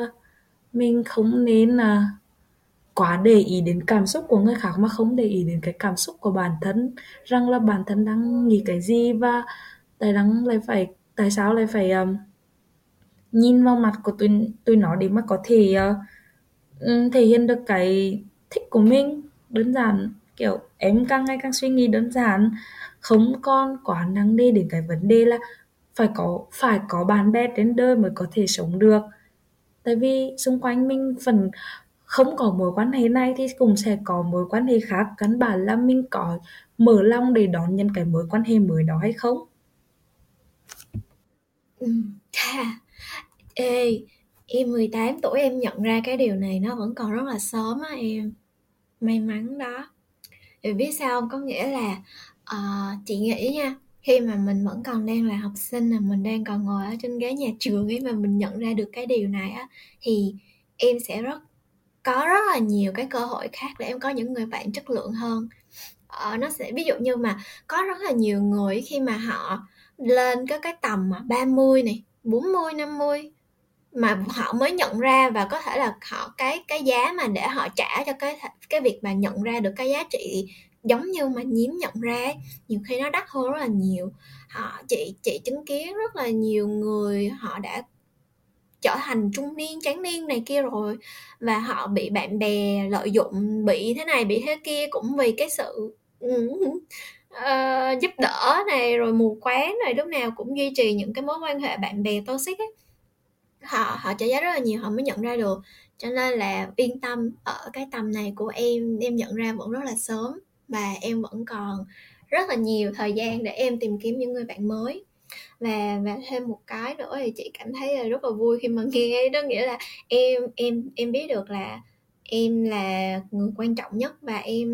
mình không nên là quá để ý đến cảm xúc của người khác mà không để ý đến cái cảm xúc của bản thân rằng là bản thân đang nghĩ cái gì và tại đang lại phải tại sao lại phải um, nhìn vào mặt của tụi tụi nó để mà có thể uh, thể hiện được cái thích của mình. Đơn giản kiểu em càng ngày càng suy nghĩ đơn giản không còn quá nặng nề đến cái vấn đề là phải có phải có bạn bè trên đời mới có thể sống được. Tại vì xung quanh mình phần không có mối quan hệ này thì cũng sẽ có mối quan hệ khác. Căn bản là mình có mở lòng để đón nhận cái mối quan hệ mới đó hay không? Ừ. ê em 18 tuổi em nhận ra cái điều này nó vẫn còn rất là sớm á em. May mắn đó. Vì biết sao không? Có nghĩa là uh, chị nghĩ nha khi mà mình vẫn còn đang là học sinh là mình đang còn ngồi ở trên ghế nhà trường ấy mà mình nhận ra được cái điều này á thì em sẽ rất có rất là nhiều cái cơ hội khác để em có những người bạn chất lượng hơn. Ờ, nó sẽ ví dụ như mà có rất là nhiều người khi mà họ lên cái cái tầm mà 30 này 40 50 mà họ mới nhận ra và có thể là họ cái cái giá mà để họ trả cho cái cái việc mà nhận ra được cái giá trị giống như mà nhiếm nhận ra nhiều khi nó đắt hơn rất là nhiều. Họ chị chị chứng kiến rất là nhiều người họ đã trở thành trung niên tráng niên này kia rồi và họ bị bạn bè lợi dụng bị thế này bị thế kia cũng vì cái sự uh, *laughs* giúp đỡ này rồi mù quáng này lúc nào cũng duy trì những cái mối quan hệ bạn bè toxic ấy. Họ họ trả giá rất là nhiều họ mới nhận ra được. Cho nên là yên tâm ở cái tầm này của em em nhận ra vẫn rất là sớm và em vẫn còn rất là nhiều thời gian để em tìm kiếm những người bạn mới và và thêm một cái nữa thì chị cảm thấy là rất là vui khi mà nghe đó. Nghĩa là em em em biết được là em là người quan trọng nhất và em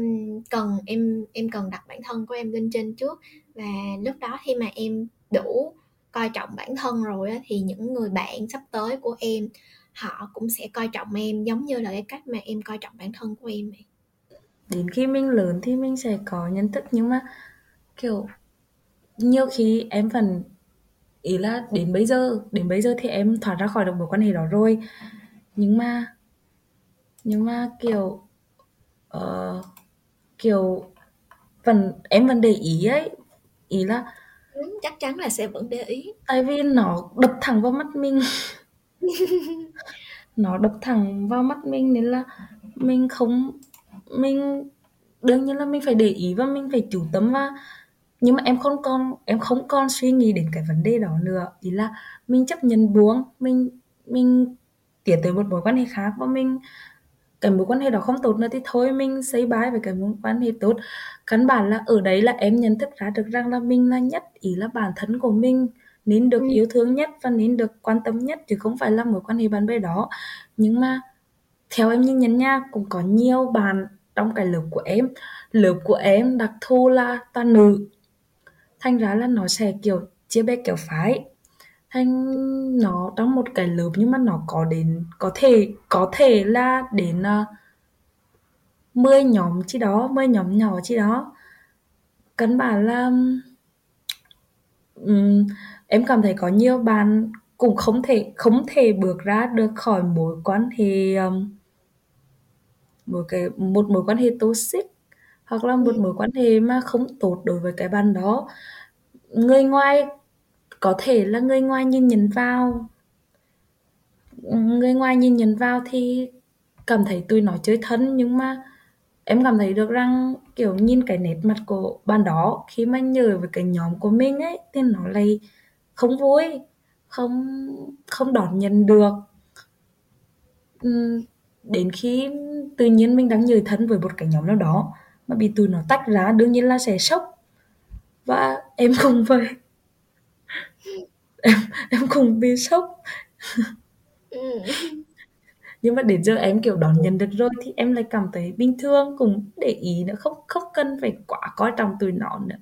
cần em em cần đặt bản thân của em lên trên trước. Và lúc đó khi mà em đủ coi trọng bản thân rồi á, thì những người bạn sắp tới của em họ cũng sẽ coi trọng em giống như là cái cách mà em coi trọng bản thân của em vậy. Đến khi mình lớn thì mình sẽ có nhận thức nhưng mà kiểu nhiều khi em vẫn ý là đến bây giờ đến bây giờ thì em thoát ra khỏi được mối quan hệ đó rồi. Nhưng mà nhưng mà kiểu uh, kiểu vẫn em vẫn để ý ấy. Ý là ừ, chắc chắn là sẽ vẫn để ý. Tại vì nó đập thẳng vào mắt mình. *laughs* Nó đập thẳng vào mắt mình nên là mình không mình đương nhiên là mình phải để ý và mình phải chủ tâm và nhưng mà em không còn em không còn suy nghĩ đến cái vấn đề đó nữa. Ý là mình chấp nhận buông mình mình tiến tới một mối quan hệ khác và mình cái mối quan hệ đó không tốt nữa thì thôi mình say bye với cái mối quan hệ tốt. Căn bản là ở đấy là em nhận thức ra được rằng là mình là nhất ý là bản thân của mình nên được ừ. yêu thương nhất và nên được quan tâm nhất chứ không phải là mối quan hệ bạn bè đó. Nhưng mà theo em nhìn nhận nha cũng có nhiều bạn trong cái lớp của em. Lớp của em đặc thù là toàn nữ thành ra là nó sẽ kiểu chia bè kiểu phái. Thành nó trong một cái lớp nhưng mà nó có đến có thể có thể là đến ờ, uh, 10 nhóm chi đó 10 nhóm nhỏ chi đó. Căn bản là um, em cảm thấy có nhiều bạn cũng không thể không thể bước ra được khỏi mối quan hệ um, một cái một mối quan hệ toxic hoặc là một ừ. mối quan hệ mà không tốt đối với cái bạn đó. Người ngoài có thể là người ngoài nhìn nhận vào. Người ngoài nhìn nhận vào thì cảm thấy tụi nó chơi thân nhưng mà em cảm thấy được rằng kiểu nhìn cái nét mặt của bạn đó khi mà nhờ với cái nhóm của mình ấy thì nó lại không vui không không đón nhận được. Đến khi tự nhiên mình đang nhời thân với một cái nhóm nào đó mà bị tụi nó tách ra đương nhiên là sẽ sốc và em không vậy em em không bị sốc ừ. nhưng mà đến giờ em kiểu đón nhận được rồi thì em lại cảm thấy bình thường cũng để ý nữa không không cần phải quá coi trọng tụi nó nữa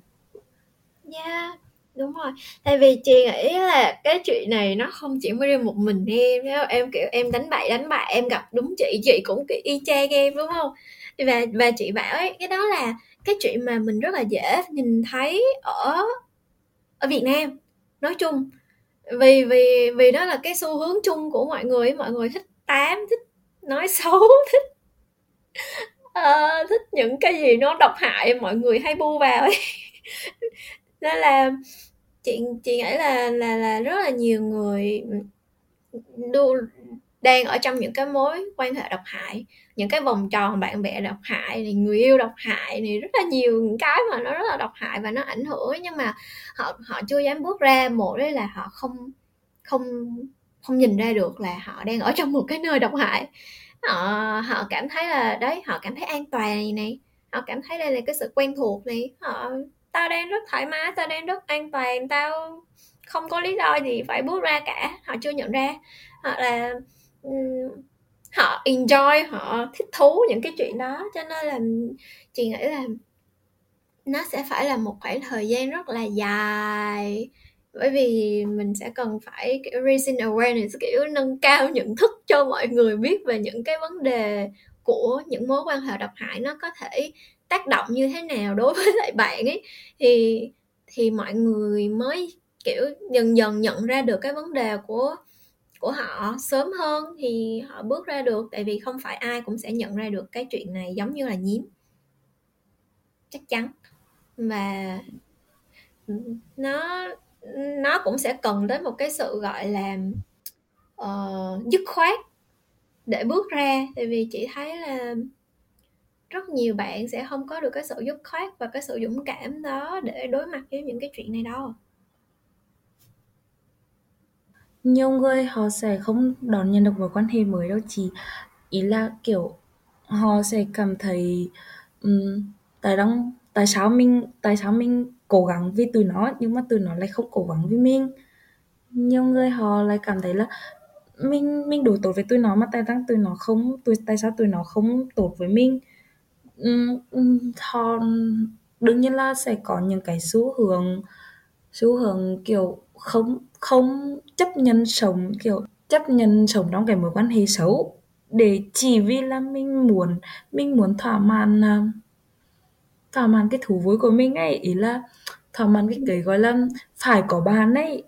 Yeah, đúng rồi. Tại vì chị nghĩ là cái chuyện này nó không chỉ mới riêng một mình em, nếu em kiểu em đánh bậy đánh bại em gặp đúng chị, chị cũng kiểu y chang em đúng không? Và và chị bảo ấy, cái đó là cái chuyện mà mình rất là dễ nhìn thấy ở ở Việt Nam nói chung. Vì vì vì đó là cái xu hướng chung của mọi người, mọi người thích tám, thích nói xấu, *laughs* thích uh, thích những cái gì nó độc hại mọi người hay bu vào ấy *laughs* nên là chị chị nghĩ là là là rất là nhiều người đu đang ở trong những cái mối quan hệ độc hại, những cái vòng tròn bạn bè độc hại thì người yêu độc hại thì rất là nhiều những cái mà nó rất là độc hại và nó ảnh hưởng, nhưng mà họ họ chưa dám bước ra. Một đấy là họ không không không nhìn ra được là họ đang ở trong một cái nơi độc hại. Họ họ cảm thấy là, đấy, họ cảm thấy an toàn này này họ cảm thấy đây là cái sự quen thuộc này. Họ, tao đang rất thoải mái, tao đang rất an toàn, tao không có lý do gì phải bước ra cả. Họ chưa nhận ra. Hoặc là họ enjoy, họ thích thú những cái chuyện đó, cho nên là chị nghĩ là nó sẽ phải là một khoảng thời gian rất là dài. Bởi vì mình sẽ cần phải, kiểu, raising awareness, kiểu, nâng cao nhận thức cho mọi người biết về những cái vấn đề của những mối quan hệ độc hại nó có thể tác động như thế nào đối với lại bạn ấy. Thì thì mọi người mới, kiểu, dần dần nhận ra được cái vấn đề của của họ sớm hơn thì họ bước ra được. Tại vì không phải ai cũng sẽ nhận ra được cái chuyện này giống như là nhiễm chắc chắn. Mà nó nó cũng sẽ cần đến một cái sự gọi là uh, dứt khoát để bước ra. Tại vì chị thấy là rất nhiều bạn sẽ không có được cái sự dứt khoát và cái sự dũng cảm đó để đối mặt với những cái chuyện này đâu nhiều người họ sẽ không đón nhận được mối quan hệ mới đâu chỉ ý là kiểu họ sẽ cảm thấy um, tại đang tại sao mình tại sao mình cố gắng vì tụi nó nhưng mà tụi nó lại không cố gắng vì mình. Nhiều người họ lại cảm thấy là mình mình đối tốt với tụi nó mà tại sao tụi nó không tụi tại sao tụi nó không tốt với mình. Họ đương nhiên là sẽ có những cái xu hướng xu hướng kiểu không không chấp nhận sống kiểu chấp nhận sống trong cái mối quan hệ xấu. Để chỉ vì là mình muốn mình muốn thỏa mãn à, thỏa mãn cái thú vui của mình ấy ý là thỏa mãn cái cái gọi là phải có bạn ấy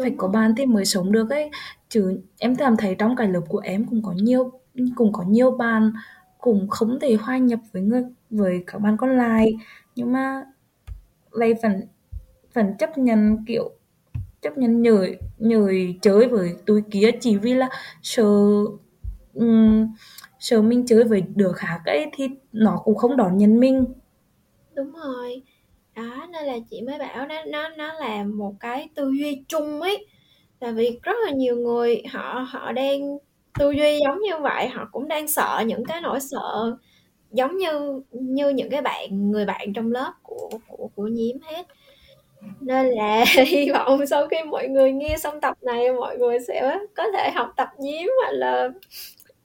phải có bạn thì mới sống được ấy. Chứ em cảm thấy trong cái lớp của em cũng có nhiều cũng có nhiều bạn cũng không thể hòa nhập với người với các bạn còn lại. Nhưng mà lại vẫn vẫn chấp nhận kiểu chấp nhận nhời nhời chơi với tụi kia chỉ vì là sợ um, sợ mình chơi với đứa khác ấy thì nó cũng không đón nhận mình. Đúng rồi. Đó nên là chị mới bảo nó nó nó là một cái tư duy chung ấy. Là vì rất là nhiều người họ họ đang tư duy giống như vậy họ cũng đang sợ những cái nỗi sợ giống như như những cái bạn người bạn trong lớp của của của nhiễm hết nên là *laughs* hy vọng sau khi mọi người nghe xong tập này mọi người sẽ có thể học tập nhiếm hoặc là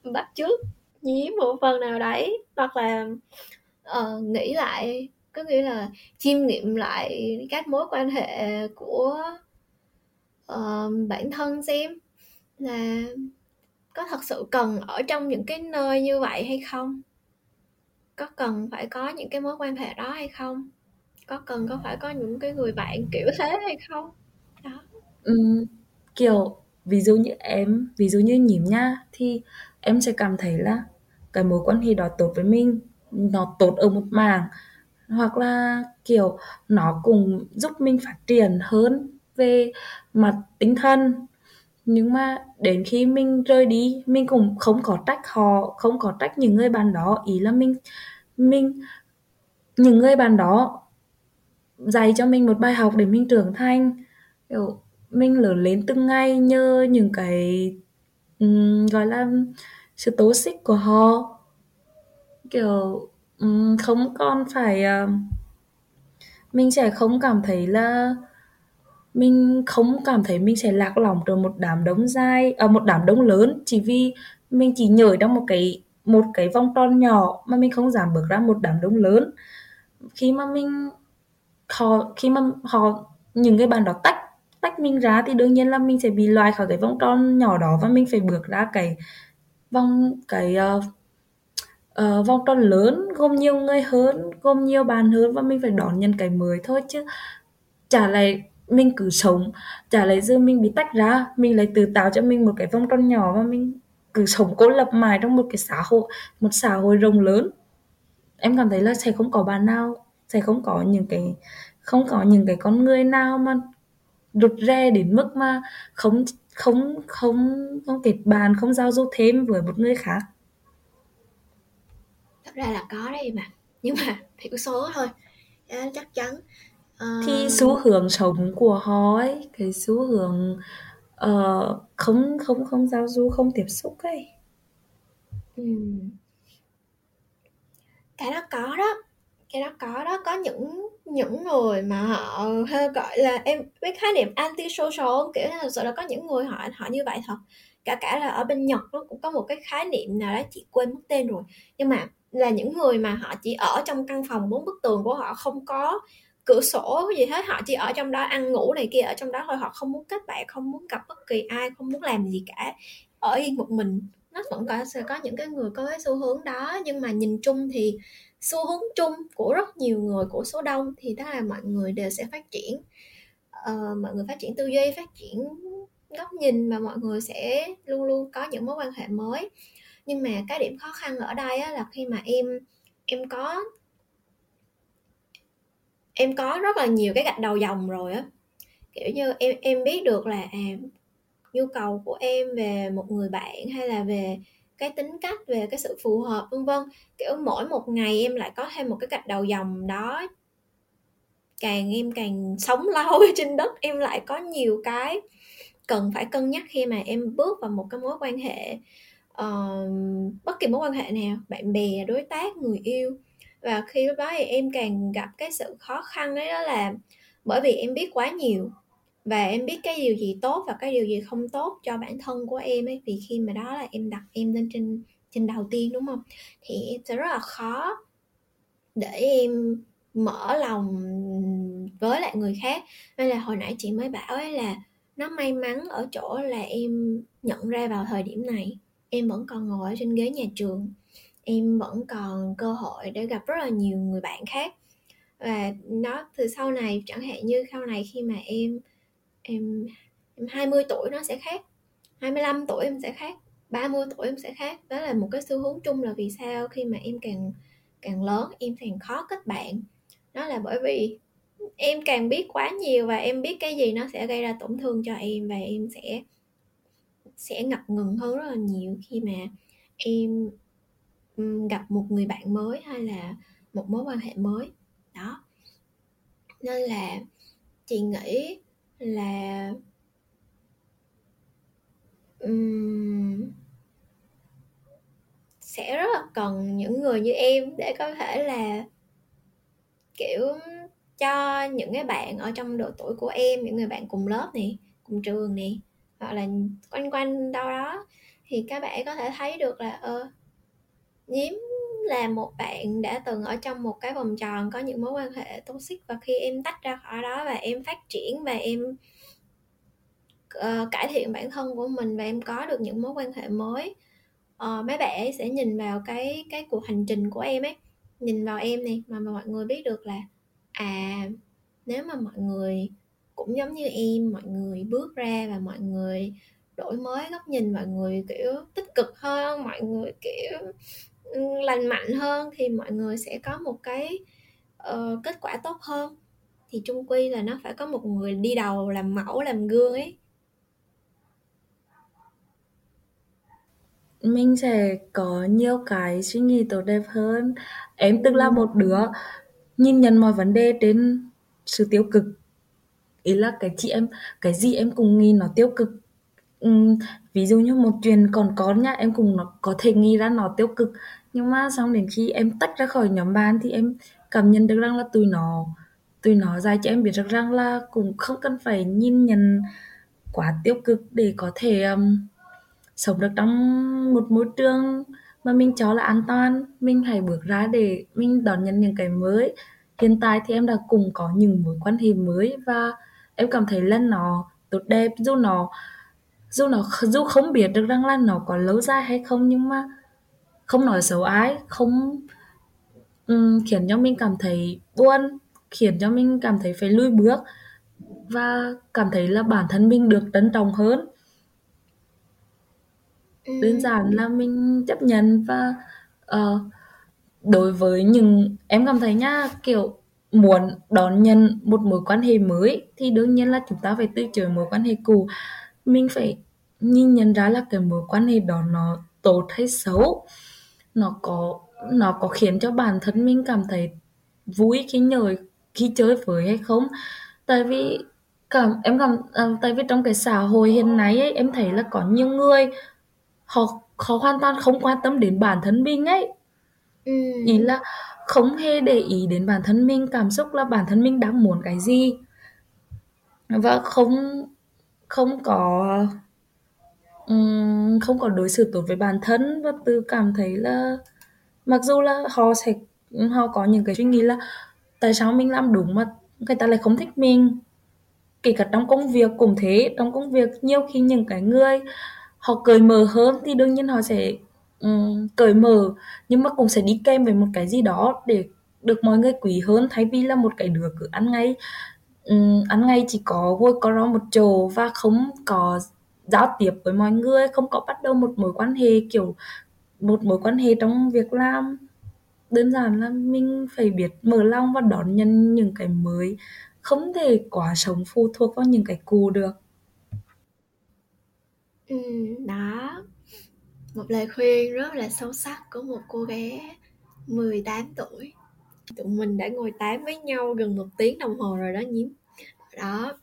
bắt chước nhiếm một phần nào đấy. Hoặc là uh, nghĩ lại có nghĩa là chiêm nghiệm lại các mối quan hệ của uh, bản thân xem là có thật sự cần ở trong những cái nơi như vậy hay không? Có cần phải có những cái mối quan hệ đó hay không? Có cần có phải có những cái người bạn kiểu thế hay không? Đó. Ừ, kiểu ví dụ như em ví dụ như nhím nha thì em sẽ cảm thấy là cái mối quan hệ đó tốt với mình nó tốt ở một mảng hoặc là kiểu nó cùng giúp mình phát triển hơn về mặt tinh thần. Nhưng mà đến khi mình rời đi mình cũng không có trách họ không có trách những người bạn đó. Ý là mình mình những người bạn đó dạy cho mình một bài học để mình trưởng thành. Kiểu mình lớn lên từng ngày nhờ những cái um, gọi là sự tố xích của họ. Kiểu um, không còn phải uh, mình sẽ không cảm thấy là mình không cảm thấy mình sẽ lạc lõng trong một đám đông dài à, một đám đông lớn. Chỉ vì mình chỉ nhởi trong một cái một cái vòng tròn nhỏ mà mình không dám bước ra một đám đông lớn. Khi mà mình họ khi mà họ những cái bạn đó tách tách mình ra thì đương nhiên là mình sẽ bị loại khỏi cái vòng tròn nhỏ đó và mình phải bước ra cái vòng cái uh, uh, vòng tròn lớn gồm nhiều người hơn gồm nhiều bạn hơn và mình phải đón nhận cái mới thôi chứ. Trả lại mình cứ sống trả lại giờ mình bị tách ra mình lại tự tạo cho mình một cái vòng tròn nhỏ và mình cứ sống cô lập mãi trong một cái xã hội một xã hội rộng lớn. Em cảm thấy là sẽ không có bạn nào sẽ không có những cái không có những cái con người nào mà rụt rè đến mức mà không không không không kết bạn không giao du thêm với một người khác. Thật ra là có đấy mà nhưng mà *laughs* thiểu số thôi. Chắc chắn. Uh... thì xu hướng sống của họ ấy cái xu hướng uh, không không không giao du không tiếp xúc ấy. Ừ. cái đó có đó cái đó có đó có những những người mà họ hơi, gọi là, em biết khái niệm anti social kiểu là sự là có những người họ họ như vậy thật. Cả cả là ở bên nhật nó cũng có một cái khái niệm nào đó, chị quên mất tên rồi. Nhưng mà là những người mà họ chỉ ở trong căn phòng bốn bức tường của họ, không có cửa sổ gì hết. Họ chỉ ở trong đó ăn ngủ này kia, ở trong đó thôi. Họ không muốn kết bạn, không muốn gặp bất kỳ ai, không muốn làm gì cả. Ở yên một mình. Nó vẫn có, sẽ có những cái người có cái xu hướng đó. Nhưng mà nhìn chung thì xu hướng chung của rất nhiều người của số đông thì đó là mọi người đều sẽ phát triển. Uh, mọi người phát triển tư duy phát triển góc nhìn mà mọi người sẽ luôn luôn có những mối quan hệ mới. Nhưng mà cái điểm khó khăn ở đây á, là khi mà em em có em có rất là nhiều cái gạch đầu dòng rồi á. Kiểu như em em biết được là à, nhu cầu của em về một người bạn hay là về cái tính cách về cái sự phù hợp vân vân. Kiểu mỗi một ngày em lại có thêm một cái gạch đầu dòng đó. Càng em càng sống *laughs* lâu trên đất em lại có nhiều cái cần phải cân nhắc khi mà em bước vào một cái mối quan hệ uh, bất kỳ mối quan hệ nào bạn bè đối tác người yêu. Và khi lúc đó thì em càng gặp cái sự khó khăn đấy đó là bởi vì em biết quá nhiều và em biết cái điều gì tốt và cái điều gì không tốt cho bản thân của em ấy, vì khi mà đó là em đặt em lên trên trên đầu tiên, đúng không? Thì em sẽ rất là khó để em mở lòng với lại người khác. Nên là hồi nãy chị mới bảo ấy là nó may mắn ở chỗ là em nhận ra vào thời điểm này, em vẫn còn ngồi ở trên ghế nhà trường, em vẫn còn cơ hội để gặp rất là nhiều người bạn khác. Và nó từ sau này, chẳng hạn như sau này khi mà em em em 20 tuổi nó sẽ khác. 25 tuổi em sẽ khác 30 tuổi em sẽ khác. Đó là một cái xu hướng chung là vì sao khi mà em càng càng lớn em càng khó kết bạn. Đó là bởi vì em càng biết quá nhiều và em biết cái gì nó sẽ gây ra tổn thương cho em và em sẽ sẽ ngập ngừng hơn rất là nhiều khi mà em gặp một người bạn mới hay là một mối quan hệ mới. Đó. Nên là chị nghĩ là um, sẽ rất là cần những người như em để có thể là kiểu cho những cái bạn ở trong độ tuổi của em những người bạn cùng lớp này cùng trường này hoặc là quanh quanh đâu đó thì các bạn có thể thấy được là ờ, ơ nhiếm là một bạn đã từng ở trong một cái vòng tròn có những mối quan hệ toxic và khi em tách ra khỏi đó và em phát triển và em uh, cải thiện bản thân của mình và em có được những mối quan hệ mới uh, mấy bạn ấy sẽ nhìn vào cái cái cuộc hành trình của em ấy. Nhìn vào em này mà, mà mọi người biết được là à nếu mà mọi người cũng giống như em mọi người bước ra và mọi người đổi mới góc nhìn mọi người kiểu tích cực hơn mọi người kiểu lành mạnh hơn thì mọi người sẽ có một cái uh, kết quả tốt hơn. Thì chung quy là nó phải có một người đi đầu làm mẫu làm gương ấy. Mình sẽ có nhiều cái suy nghĩ tốt đẹp hơn. Em từng là một đứa nhìn nhận mọi vấn đề trên sự tiêu cực. Ý là cái chị em cái gì em cũng nghĩ nó tiêu cực. Ví dụ như một chuyện còn có nhá em cũng nó có thể nghĩ ra nó tiêu cực nhưng mà xong đến khi em tách ra khỏi nhóm bạn thì em cảm nhận được rằng là tụi nó tụi nó dạy cho em biết được rằng là cũng không cần phải nhìn nhận quá tiêu cực để có thể um, sống được trong một môi trường mà mình cho là an toàn. Mình hãy bước ra để mình đón nhận những cái mới. Hiện tại thì em đã cùng có những mối quan hệ mới và em cảm thấy là nó tốt đẹp. Dù nó dù nó dù không biết được rằng là nó có lâu dài hay không nhưng mà không nói xấu ai không um, khiến cho mình cảm thấy buồn khiến cho mình cảm thấy phải lùi bước và cảm thấy là bản thân mình được trân trọng hơn. Đơn giản là mình chấp nhận và uh, đối với những em cảm thấy nha kiểu muốn đón nhận một mối quan hệ mới thì đương nhiên là chúng ta phải từ chối mối quan hệ cũ. Mình phải nhìn nhận ra là cái mối quan hệ đó nó tốt hay xấu nó có nó có khiến cho bản thân mình cảm thấy vui khi nhờ khi chơi với hay không? Tại vì cảm em cảm à, tại vì trong cái xã hội hiện nay ấy, em thấy là có nhiều người họ họ hoàn toàn không quan tâm đến bản thân mình ấy. Ừ. ý là không hề để ý đến bản thân mình cảm xúc là bản thân mình đang muốn cái gì. Và không không có không có đối xử tốt với bản thân và tự cảm thấy là mặc dù là họ sẽ họ có những cái suy nghĩ là tại sao mình làm đúng mà người ta lại không thích mình. Kể cả trong công việc cũng thế trong công việc nhiều khi những cái người họ cởi mở hơn thì đương nhiên họ sẽ um, cởi mở nhưng mà cũng sẽ đi kèm với một cái gì đó để được mọi người quý hơn. Thay vì là một cái đứa cứ ăn ngay um, ăn ngay chỉ có ngồi có rau một chỗ và không có giao tiếp với mọi người không có bắt đầu một mối quan hệ kiểu một mối quan hệ trong việc làm đơn giản là mình phải biết mở lòng và đón nhận những cái mới không thể quá sống phụ thuộc vào những cái cũ được. Ừ, đó. Một lời khuyên rất là sâu sắc của một cô bé 18 tuổi. Tụi mình đã ngồi tám với nhau gần một tiếng đồng hồ rồi đó nhiễm. Đó.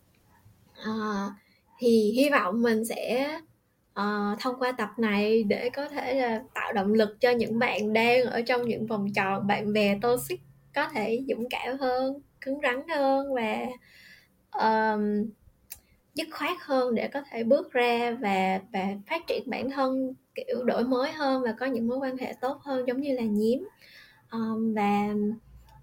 À, thì hy vọng mình sẽ uh, thông qua tập này để có thể là tạo động lực cho những bạn đang ở trong những vòng tròn bạn bè toxic có thể dũng cảm hơn cứng rắn hơn và um, dứt khoát hơn để có thể bước ra và và phát triển bản thân kiểu đổi mới hơn và có những mối quan hệ tốt hơn giống như là nhiễm um, và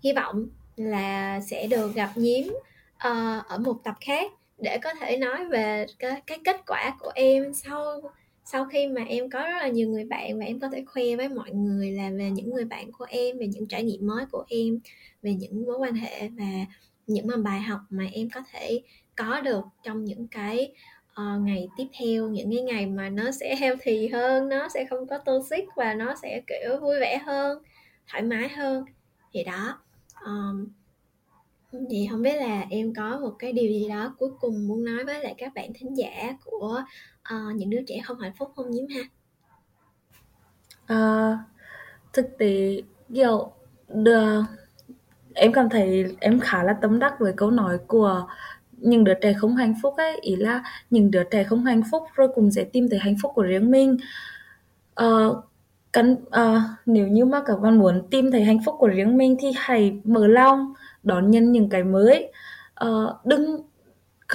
hy vọng là sẽ được gặp nhiễm uh, ờ, ở một tập khác để có thể nói về cái, cái kết quả của em sau sau khi mà em có rất là nhiều người bạn và em có thể khoe với mọi người là về những người bạn của em về những trải nghiệm mới của em về những mối quan hệ và những mà bài học mà em có thể có được trong những cái uh, ngày tiếp theo những cái ngày mà nó sẽ healthy hơn nó sẽ không có toxic và nó sẽ kiểu vui vẻ hơn thoải mái hơn. Thì đó um, thì không biết là em có một cái điều gì đó cuối cùng muốn nói với lại các bạn thính giả của uh, những đứa trẻ không hạnh phúc không nhím ha? À, thực tế kiểu được em cảm thấy em khá là tâm đắc với câu nói của những đứa trẻ không hạnh phúc ấy. Ý là những đứa trẻ không hạnh phúc rồi cũng sẽ tìm thấy hạnh phúc của riêng mình. Ờ, uh, cần uh, nếu như mà các bạn muốn tìm thấy hạnh phúc của riêng mình thì hãy mở lòng đón nhận những cái mới. Uh, đừng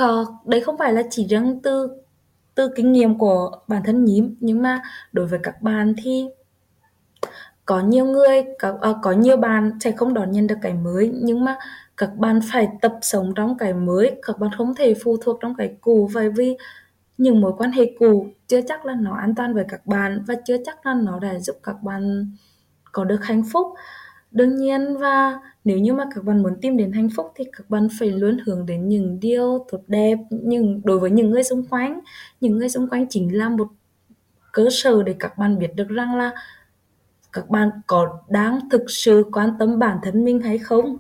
uh, đấy không phải là chỉ riêng từ từ kinh nghiệm của bản thân nhím nhưng mà đối với các bạn thì có nhiều người có, uh, có nhiều bạn sẽ không đón nhận được cái mới nhưng mà các bạn phải tập sống trong cái mới các bạn không thể phụ thuộc trong cái cũ. Bởi vì những mối quan hệ cũ chưa chắc là nó an toàn với các bạn và chưa chắc là nó đã giúp các bạn có được hạnh phúc. Đương nhiên và nếu như mà các bạn muốn tìm đến hạnh phúc thì các bạn phải luôn hướng đến những điều tốt đẹp nhưng đối với những người xung quanh. Những người xung quanh chính là một cơ sở để các bạn biết được rằng là các bạn có đang thực sự quan tâm bản thân mình hay không.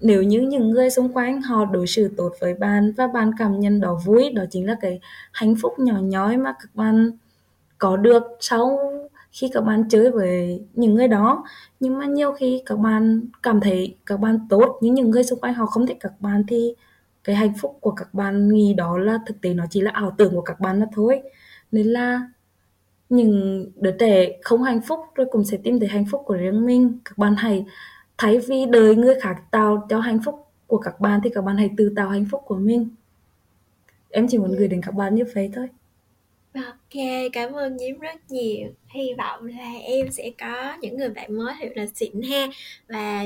Nếu như những người xung quanh họ đối xử tốt với bạn và bạn cảm nhận đó vui, đó chính là cái hạnh phúc nhỏ nhói mà các bạn có được sau khi các bạn chơi với những người đó. Nhưng mà nhiều khi các bạn cảm thấy các bạn tốt nhưng những người xung quanh họ không thích các bạn thì cái hạnh phúc của các bạn nghĩ đó là thực tế, nó chỉ là ảo tưởng của các bạn mà thôi. Nên là những đứa trẻ không hạnh phúc rồi cũng sẽ tìm thấy hạnh phúc của riêng mình. Các bạn hãy thay vì đời người khác tạo cho hạnh phúc của các bạn thì các bạn hãy tự tạo hạnh phúc của mình. Em chỉ muốn gửi đến các bạn như vậy thôi. Ok, cảm ơn Nhiếm rất nhiều. Hy vọng là em sẽ có những người bạn mới thật là xịn ha. Và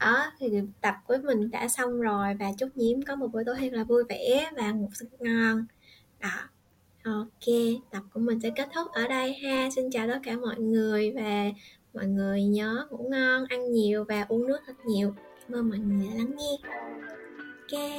đó thì tập của mình đã xong rồi và chúc Nhiếm có một buổi tối thật là vui vẻ và ngủ thật ngon. Đó. Ok, tập của mình sẽ kết thúc ở đây ha. Xin chào tất cả mọi người và mọi người nhớ ngủ ngon, ăn nhiều và uống nước thật nhiều. Cảm ơn mọi người đã lắng nghe. Ok.